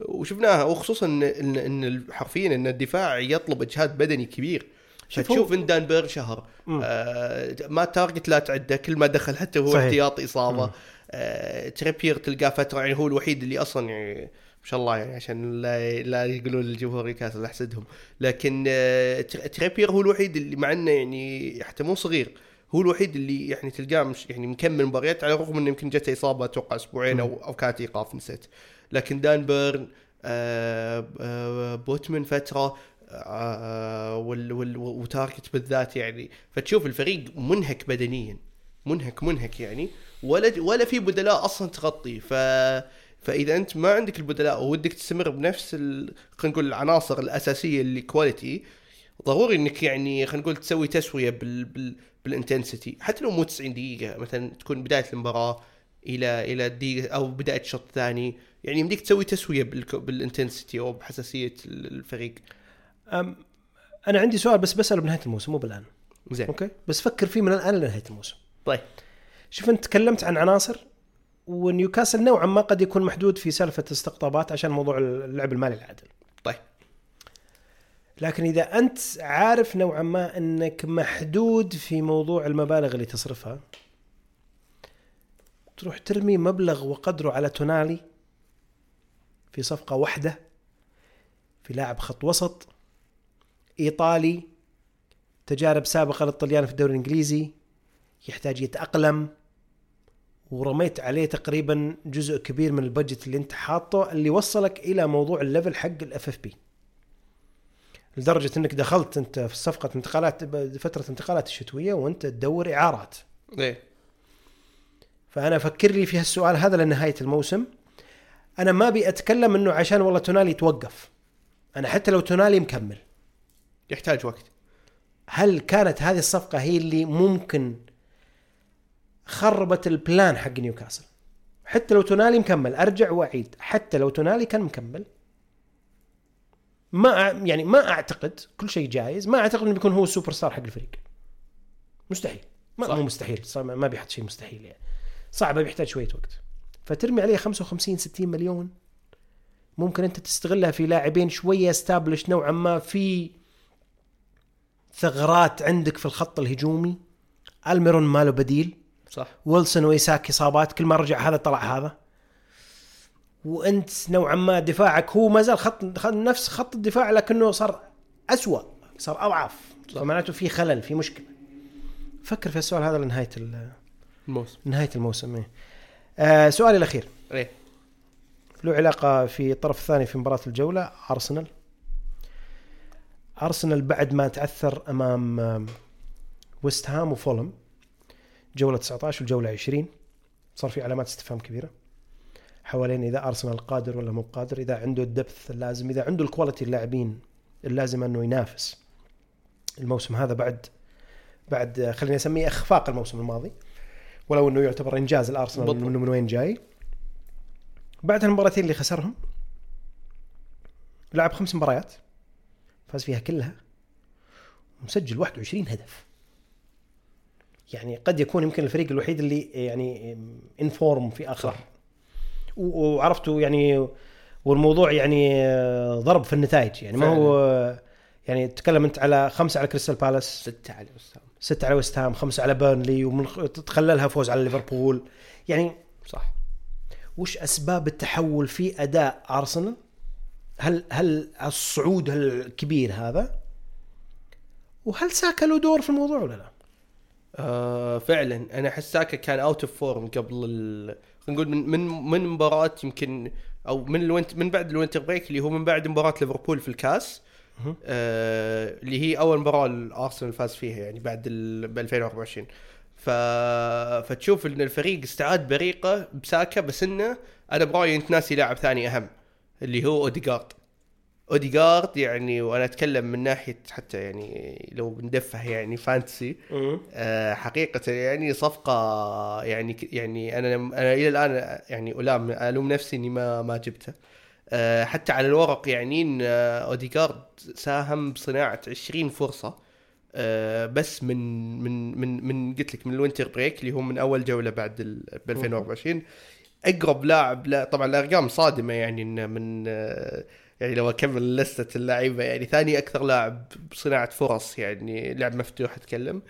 وشفناها وخصوصا إن إن, حرفيا إن الدفاع يطلب إجهاد بدني كبير. شوف فتشوف ان دان بير شهر. آه ما تارجت لا تعده كل ما دخل حتى هو صحيح. احتياطي إصابة. آه تريبير تلقاه فترة يعني هو الوحيد اللي أصلا يعني ما شاء الله يعني عشان لا لا يقولون للجمهور كاس أحسدهم لكن آه تر- تريبير هو الوحيد اللي مع إنه يعني حتى مو صغير هو الوحيد اللي يعني تلقاه مش يعني مكمل مباريات على الرغم إنه يمكن جته إصابة أتوقع أسبوعين أو أو كانت إيقاف نسيت لكن دان بيرن آه آه بوتمن فترة وال وال وتارجت بالذات يعني. فتشوف الفريق منهك بدنيا منهك منهك يعني. ولا ولا في بدلاء أصلا تغطي. ف فإذا أنت ما عندك البدلاء ودك تستمر بنفس ال... خلينا نقول العناصر الأساسية اللي quality ضروري إنك يعني خلينا نقول تسوي تسوية بال... بال... بال intensity حتى لو مو 90 دقيقة مثلا تكون بداية المباراة إلى إلى الدقيقة أو بداية الشوط الثاني. يعني يمديك تسوي تسوية بال... بال intensity أو بحساسية الفريق. أنا عندي سؤال بس بسأله بنهاية الموسم مو بالآن. زين. okay؟ بس فكر فيه من الآن لنهاية الموسم. طيب. شوف أنت تكلمت عن عناصر ونيوكاسل نوعا ما قد يكون محدود في سالفة استقطابات عشان موضوع اللعب المالي العادل. طيب. لكن إذا أنت عارف نوعا ما إنك محدود في موضوع المبالغ اللي تصرفها تروح ترمي مبلغ وقدره على تونالي في صفقة واحدة في لاعب خط وسط إيطالي تجارب سابقة للطليان في الدوري الإنجليزي يحتاج يتأقلم ورميت عليه تقريبا جزء كبير من ال budget اللي أنت حاطه اللي وصلك إلى موضوع ال level حق ال FFP لدرجة إنك دخلت أنت في صفقة انتقالات فترة انتقالات الشتوية وأنت تدور إعارات. إيه. فأنا أفكر لي في هالسؤال هذا لنهاية الموسم. أنا ما أبي أتكلم إنه عشان والله تونالي يتوقف. أنا حتى لو تونالي مكمل. يحتاج وقت. هل كانت هذه الصفقة هي اللي ممكن خربت البلان حق نيوكاسل؟ حتى لو تونالي مكمل أرجع وأعيد حتى لو تونالي كان مكمل ما يعني ما أعتقد كل شيء جايز ما أعتقد إنه بيكون هو السوبر ستار حق الفريق. مستحيل. ما صح. مو مستحيل صح ما بيحط شيء مستحيل يعني. صعب بيحتاج شوية وقت. فترمي عليه 55 60 مليون ممكن أنت تستغلها في لاعبين شوية established نوعا ما في ثغرات عندك في الخط الهجومي. ألميرون ماله بديل. صح. ويلسون وإيزاك إصابات. كل ما رجع هذا طلع هذا. وأنت نوعا ما دفاعك هو ما زال خط نفس خط الدفاع لكنه صار أسوأ صار أضعف. فمعناته في خلل في مشكلة. فكر في السؤال هذا لنهاية ال- الموسم. نهاية الموسم إيه. آه سؤالي الأخير. إيه. له علاقة في الطرف الثاني في مباراة الجولة أرسنال. ارسنال بعد ما تعثر أمام ويست هام وفولم جولة 19 والجولة 20 صار في علامات استفهام كبيرة. حوالين إذا ارسنال قادر ولا مو قادر إذا عنده الدبث اللازم إذا عنده الكواليتي اللاعبين اللازم إنه ينافس. الموسم هذا بعد بعد خليني أسميه إخفاق الموسم الماضي. ولو إنه يعتبر إنجاز الأرسنال بالضبط. انه من وين جاي. بعد المباراتين اللي خسرهم لعب خمس مباريات. فاز فيها كلها. ومسجل 21 هدف. يعني قد يكون يمكن الفريق الوحيد اللي يعني in form في آخر. صح. وعرفتوا يعني والموضوع يعني ضرب في النتائج. يعني ما هو يعني تتكلم أنت على خمسة على كريستال بالاس ستة على وست هام ستة على ويست هام خمسة على بيرنلي ومن تخللها فوز على ليفربول يعني صح. وش أسباب التحول في أداء ارسنال؟ هل هل الصعود الكبير هذا؟ وهل ساكا له دور في الموضوع ولا لا؟ آه فعلا أنا أحس ساكا كان out of form قبل ال... خلينا نقول من من من مباراة يمكن أو من ال wint من بعد ال winter break اللي هو من بعد مباراة ليفربول في الكاس. آه اللي هي أول مباراة الأرسنال فاز فيها يعني بعد ال... ب 2024 ف... فتشوف إن الفريق استعاد بريقه بساكا بس إنه أنا برأيي انت ناسي لاعب ثاني أهم اللي هو اوديجارد اوديجارد يعني وأنا أتكلم من ناحية حتى يعني لو بندفه يعني فانتسي آه، حقيقة يعني صفقة يعني يعني أنا أنا إلى الآن يعني الام ألوم نفسي إني ما ما جبته. آه، حتى على الورق يعني إن اوديجارد ساهم بصناعة 20 فرصة آه، بس من من من من قلت لك من ال winter break اللي هو من أول جولة بعد ال- ب 2024 أقرب لاعب لا طبعا الأرقام صادمة يعني انه من آه، يعني لو أكمل لستة اللعيبة يعني ثاني أكثر لاعب بصناعة فرص يعني لعب مفتوح أتكلم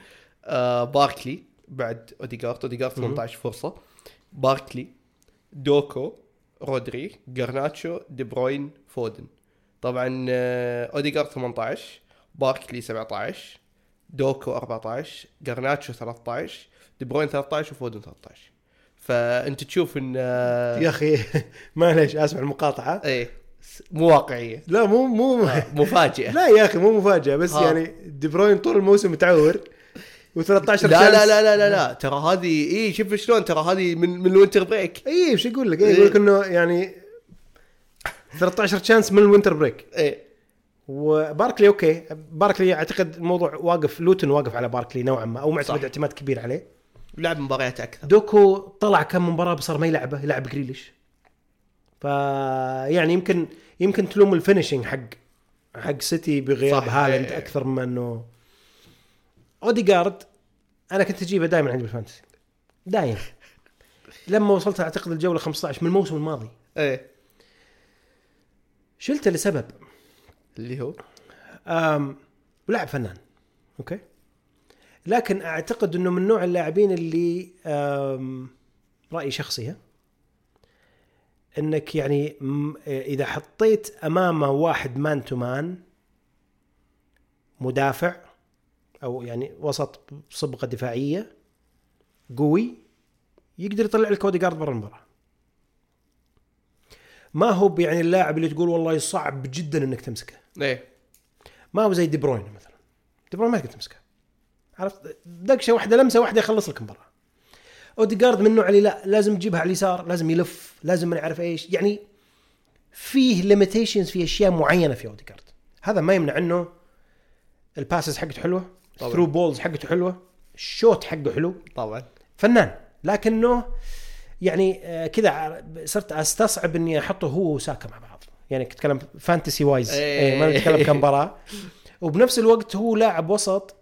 آه باركلي بعد اوديجارد اوديجارد 18 فرصة. باركلي دوكو رودري جرناتشو دي بروين فودن. طبعا آه اوديجارد 18 باركلي 17 دوكو 14 جرناتشو 13 دي بروين 13 وفودن 13 فأنت تشوف إن آه يا أخي <laughs> معليش اسمع المقاطعة. إيه مو واقعية. لا مو مو مفاجئه لا يا أخي مو مفاجأة بس ها. يعني دي بروين طول الموسم متعور و13 لا لا لا لا لا لا. ترى هذه إي شوف شلون ترى هذه من من الوينتر بريك إي إيش يقول لك؟ يقول لك إنه يعني 13 chance من ال winter break إيه وباركلي أوكي. باركلي أعتقد الموضوع واقف لوتن واقف على باركلي نوعا ما أو معتمد. اعتماد كبير عليه. لعب مباريات أكثر. دوكو طلع كم مباراة صار ما يلعبه يلعب جريليش. ف يعني يمكن يمكن تلوم ال finishing حق حق سيتي بغياب. هالاند إيه. أكثر من إنه اوديجارد أنا كنت أجيبه دائما عندي بال fantasy. دايم لما وصلت أعتقد الجولة 15 من الموسم الماضي. إيه. شلته لسبب. اللي هو؟ أم لاعب فنان. أوكي. لكن أعتقد إنه من نوع اللاعبين اللي أم راي شخصي إنك يعني إذا حطيت امامه واحد man to man مدافع أو يعني وسط صبغة دفاعية قوي يقدر يطلع لك أوديجارد برا المباراة. ما هو يعني اللاعب اللي تقول والله صعب جدا إنك تمسكه. إيه. ما هو زي دي بروين مثلا. دي بروين ما تقدر تمسكه. عرفت؟ دقشة واحدة لمسة واحدة يخلص لك المباراه اوديجارد من النوع اللي لا لازم تجيبها على اليسار لازم يلف لازم ما نعرف إيش. يعني فيه limitations في أشياء معينة في اوديجارد هذا ما يمنع إنه ال passes حقته حلوة. through balls حقته حلوة ال shot حقه حلو. طبعا. فنان. لكنه يعني آه، كذا صرت أستصعب إني أحطه هو وساكا مع بعض. يعني أتكلم fantasy wise إيه. إيه ما نتكلم كمباراه <laughs> وبنفس الوقت هو لاعب وسط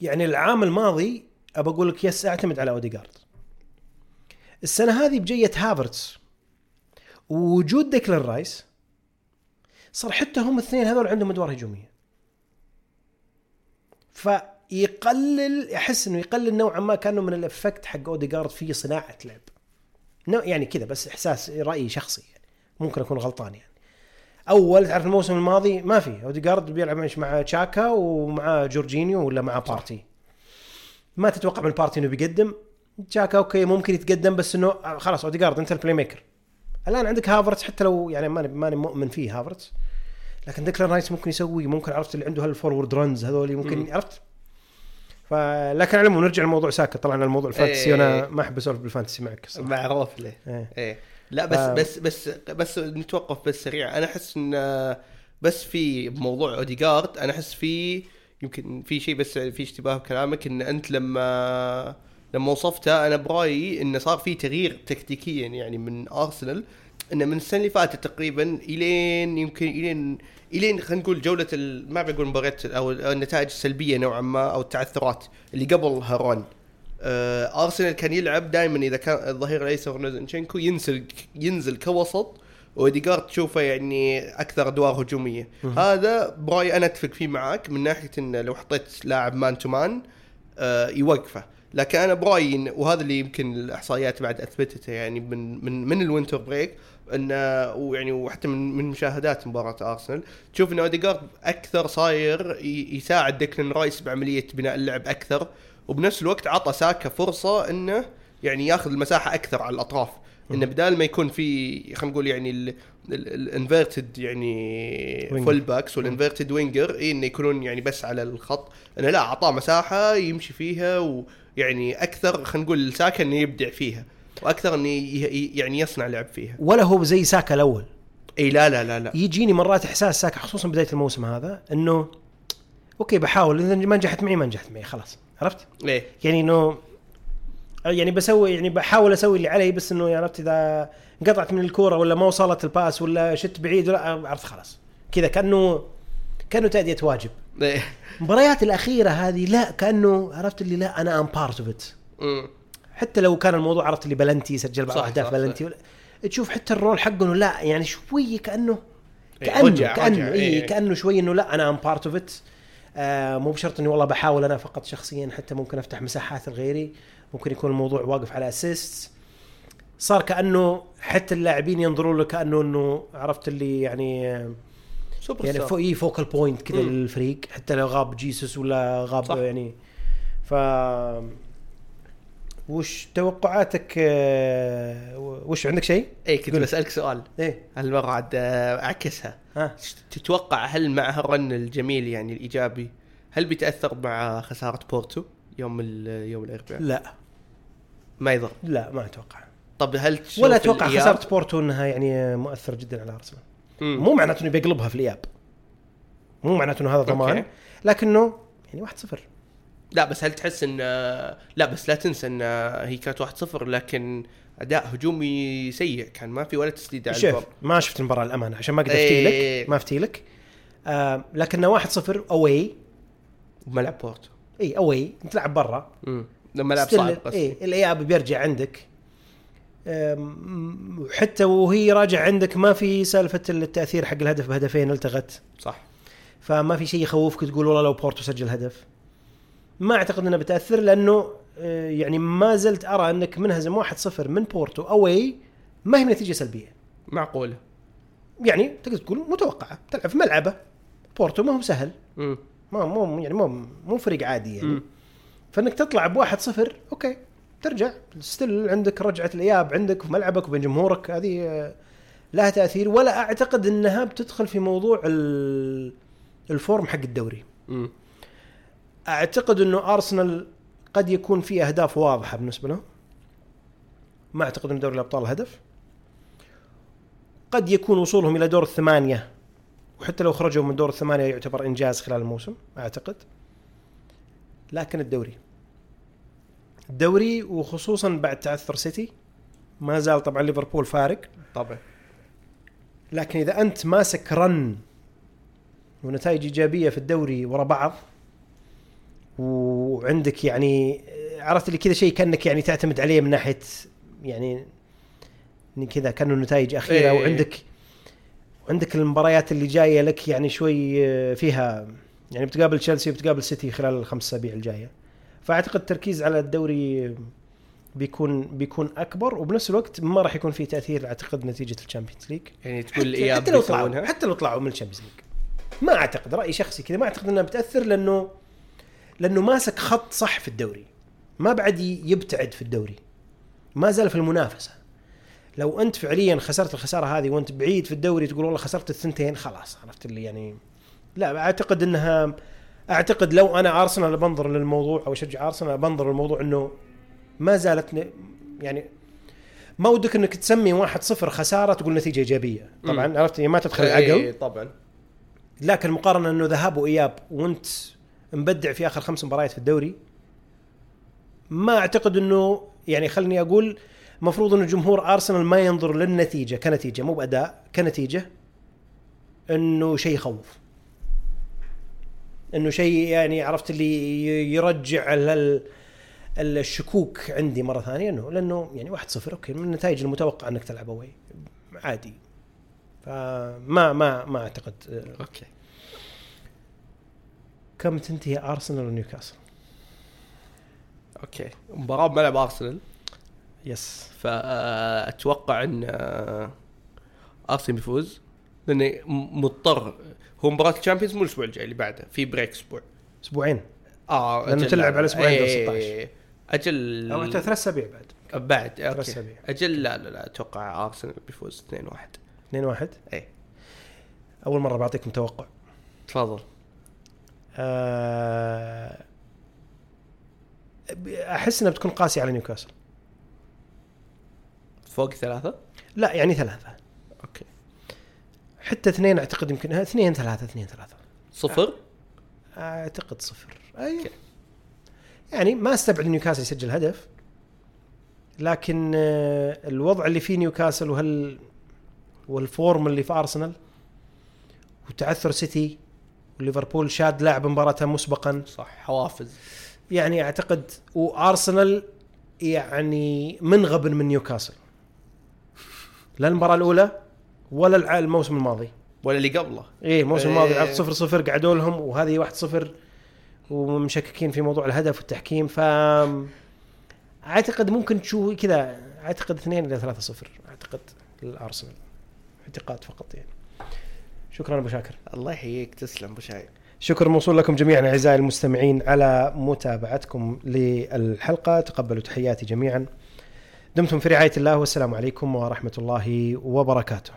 يعني العام الماضي أبى أقول لك yes أعتمد على اوديجارد السنة هذه بجية هافرتس. ووجود ديكلان رايس صار حتى هم الاثنين هذول عندهم أدوار هجومية. فيقلل أحس إنه يقلل نوعا ما كأنه من ال effect حق اوديجارد في صناعة لعب. يعني كذا بس إحساس رايي شخصي يعني. ممكن أكون غلطان يعني. أول تعرف الموسم الماضي ما في اوديجارد بيلعب مع تشاكا ومع جورجينيو ولا مع بارتي ما تتوقع من بارتي إنه بيقدم تشاكا أوكي ممكن يتقدم بس إنه آه، خلاص اوديجارد أنت ال playmaker الآن عندك هافرتس حتى لو يعني ماني ماني مؤمن فيه هافرتس لكن ديكلان رايس ممكن يسوي ممكن عرفت اللي عنده هال forward runs هذول ممكن مم. عرفت فلكن على العموم نرجع لموضوع ساكا طلعنا الموضوع ال fantasy إيه. وأنا ما أحب أسولف بال fantasy معك. معروف له إيه. إيه لا بس آه. بس بس بس نتوقف بس سريع أنا أحس إن بس في موضوع اوديجارد أنا أحس في يمكن في شيء بس في اشتباه بكلامك إن أنت لما لما وصفته أنا برأيي انه صار في تغيير تكتيكيا يعني من أرسنال انه من السنة اللي فاتت تقريبا إلين يمكن إلين إلين خلينا نقول جولة ما بقول مباريات أو النتائج السلبية نوعا ما أو التعثرات اللي قبل هارون أرسنال كان يلعب دائما إذا كان الظهير الأيسر زينشينكو ينزل ينزل كوسط واوديجارد تشوفه يعني أكثر أدوار هجومية. هذا برايي أنا أتفق فيه معك من ناحية إنه لو حطيت لاعب man to man آه، يوقفه. لكن أنا برايي وهذا اللي يمكن الإحصائيات بعد أثبتته يعني من من من ال winter break انه ويعني وحتى من من مشاهدات مباراة أرسنال تشوف إن اوديجارد أكثر صاير يساعد ديكلان رايس بعملية بناء اللعب أكثر. وبنفس الوقت عطى ساكا فرصة إنه يعني ياخذ المساحة أكثر على الأطراف. إنه بدال ما يكون في خلينا نقول يعني ال inverted يعني. full backs وال inverted winger إيه إنه يكونون يعني بس على الخط. إنه لا اعطاه مساحة يمشي فيها ويعني أكثر خلينا نقول ساكا إنه يبدع فيها وأكثر إنه يعني يصنع لعب فيها. ولا هو زي ساكا الأول. إي لا لا لا لا. يجيني مرات إحساس ساكا خصوصا بداية الموسم هذا إنه أوكي بحاول إذا ما نجحت معي ما نجحت معي خلاص. عرفت؟ ليه يعني إنه يعني بسوي يعني بحاول أسوي اللي علي بس إنه عرفت إذا انقطعت من الكورة ولا ما وصلت ال pass ولا شت بعيد ولا عرفت خلاص. كذا كأنه كأنه تأدية واجب. المباريات الأخيرة هذه لا كأنه عرفت اللي لا أنا I'm part of it. حتى لو كان الموضوع عرفت اللي بلنتي سجل بعض اهداف بلنتي ولا تشوف حتى ال role حقه إنه لا يعني شوي كأنه إيه، كأنه رجع- كأنه رجع، اي إيه. كأنه شوي إنه لا أنا I'm part of it مو بشرط إني والله بحاول أنا فقط شخصيا حتى ممكن أفتح مساحات لغيري ممكن يكون الموضوع واقف على assist صار كأنه حتى اللاعبين ينظروا له كأنه إنه عرفت اللي يعني آه، سوبر يعني star. فوق اي focal point كذا. للفريق حتى لو غاب جيسوس ولا غاب صح. يعني ف وش توقعاتك آه، وش عندك شيء؟ اي كنت قول. بسألك سؤال إيه هالمره عاد آه، اعكسها ها تتوقع هل مع هالرن الجميل يعني الإيجابي هل بيتأثر مع خسارة بورتو يوم ال- يوم الأربعاء؟ لا ما يضر لا ما أتوقع طب هل تشوف ولا أتوقع؟ خسارة بورتو إنها يعني مؤثر جدا على أرسنال. مو معناته إنه بيقلبها في الإياب مو معناته إنه هذا ضمان. لكنه يعني 1-0 لا بس هل تحس ان لا بس لا تنسى إن هي كانت 1-0 لكن أداء هجومي سيء. كان ما في ولا تسديده على شوف ما شفت المباراة الامانه عشان ما أقدر إيه. أفتي لك ما أفتي لك. آه لكنه 1-0 أوي. بملعب بورتو. إي أوي. تلعب برا. لما لعب Still- صعب بس. إي الإياب بيرجع عندك. وحتى وهي راجع عندك ما في سالفة التأثير حق الهدف بهدفين التغت. صح. فما في شيء يخوفك تقول والله لو بورتو سجل هدف. ما أعتقد انها بتأثر لأنه يعني ما زلت أرى أنك منهزم 1-0 من بورتو away. ما هي نتيجة سلبية. معقولة؟ يعني تقدر تقول متوقعة. تلعب في ملعبه. بورتو ما هو سهل. ما مو يعني مو مو فريق عادي يعني. مم. فإنك تطلع بواحد صفر okay. ترجع. still عندك رجعة الإياب عندك في ملعبك وبين جمهورك. هذه آه، لها تأثير. ولا أعتقد إنها بتدخل في موضوع ال- الفورم حق الدوري. امم أعتقد إنه ارسنال قد يكون في أهداف واضحة بالنسبة له. ما أعتقد إن دوري الأبطال هدف. قد يكون وصولهم إلى دور الثمانية وحتى لو خرجوا من دور الثمانية يعتبر إنجاز خلال الموسم أعتقد. لكن الدوري. الدوري وخصوصا بعد تعثر سيتي ما زال طبعا ليفربول فارق. طبعا. لكن إذا أنت ماسك رن ونتائج إيجابية في الدوري ورا بعض وعندك يعني عرفت اللي كذا شيء كأنك يعني تعتمد عليه من ناحية يعني كذا كأنه نتائج أخيرة. إيه. وعندك وعندك المباريات اللي جاية لك يعني شوي فيها يعني بتقابل تشيلسي وبتقابل سيتي خلال الخمس أسابيع الجاية. فأعتقد التركيز على الدوري بيكون بيكون أكبر وبنفس الوقت ما راح يكون فيه تأثير أعتقد نتيجة ال Champions League. يعني تقول حتى, حتى لو طلعوا حتى لو طلعوا من ال Champions League. ما أعتقد راي شخصي كذا ما أعتقد إنها بتأثر لأنه لأنه ماسك خط صح في الدوري. ما بعد يبتعد في الدوري. ما زال في المنافسة. لو أنت فعليا خسرت الخسارة هذه وأنت بعيد في الدوري تقول والله خسرت الثنتين خلاص عرفت اللي يعني لا أعتقد إنها أعتقد لو أنا أرسنال بنظر للموضوع أو أشجع أرسنال بنظر للموضوع إنه ما زالت يعني ما ودك إنك تسمي 1-0 خسارة تقول نتيجة إيجابية. طبعا عرفت؟ يعني ما تدخل العقل. إيه، طبعا. لكن مقارنة إنه ذهاب وإياب وأنت مبدع في آخر خمس مباريات في الدوري. ما أعتقد إنه يعني خلني أقول المفروض انه جمهور أرسنال ما ينظر للنتيجة كنتيجة مو بأداء كنتيجة إنه شيء يخوف. إنه شيء يعني عرفت اللي يرجع ال- الشكوك عندي مرة ثانية إنه لأنه يعني 1-0 okay من النتائج المتوقع إنك تلعب away عادي. فما ما ما أعتقد آه، okay. كم تنتهي ارسنال ونيوكاسل؟ okay. مباراة بملعب ارسنال yes فأتوقع إن آه، ارسنال بيفوز. لأنه م- مضطر. هو مباراة ال Champions مو الأسبوع الجاي اللي بعده. في break أسبوع. أسبوعين. آه أجل تلعب. على أسبوعين دور إيه، 16. أجل أو أنت ثلاث أسابيع بعد. بعد. ثلاث okay. أجل لا لا لا. أتوقع ارسنال بيفوز 2 1 2 1 إيه. أول مرة بعطيكم توقع. تفضل. آه، أحس إنها بتكون قاسية على نيوكاسل. فوق ثلاثة؟ لا يعني ثلاثة. okay. حتى اثنين أعتقد يمكن اثنين ثلاثة اثنين ثلاثة. صفر؟ أعتقد صفر. اي okay. يعني ما أستبعد نيوكاسل يسجل هدف لكن آه، الوضع اللي فيه نيوكاسل وهال وال form اللي في أرسنال وتعثر سيتي وليفربول شاد لاعب مباراته مسبقا. صح حوافز. يعني أعتقد وارسنال يعني منغبن من نيوكاسل. لا المباراة الأولى ولا الموسم الماضي. ولا اللي قبله. إيه الموسم إيه. الماضي عرض صفر صفر قعدوا لهم وهذه واحد صفر ومشككين في موضوع الهدف والتحكيم. ف أعتقد ممكن تشوف كذا أعتقد اثنين إلى ثلاثة صفر أعتقد للأرسنال. اعتقاد فقط يعني. شكرا أبو شاكر. الله يحييك تسلم أبو شايب شكر موصول لكم جميعا أعزائي المستمعين على متابعتكم للحلقة. تقبلوا تحياتي جميعا. دمتم في رعاية الله والسلام عليكم ورحمة الله وبركاته.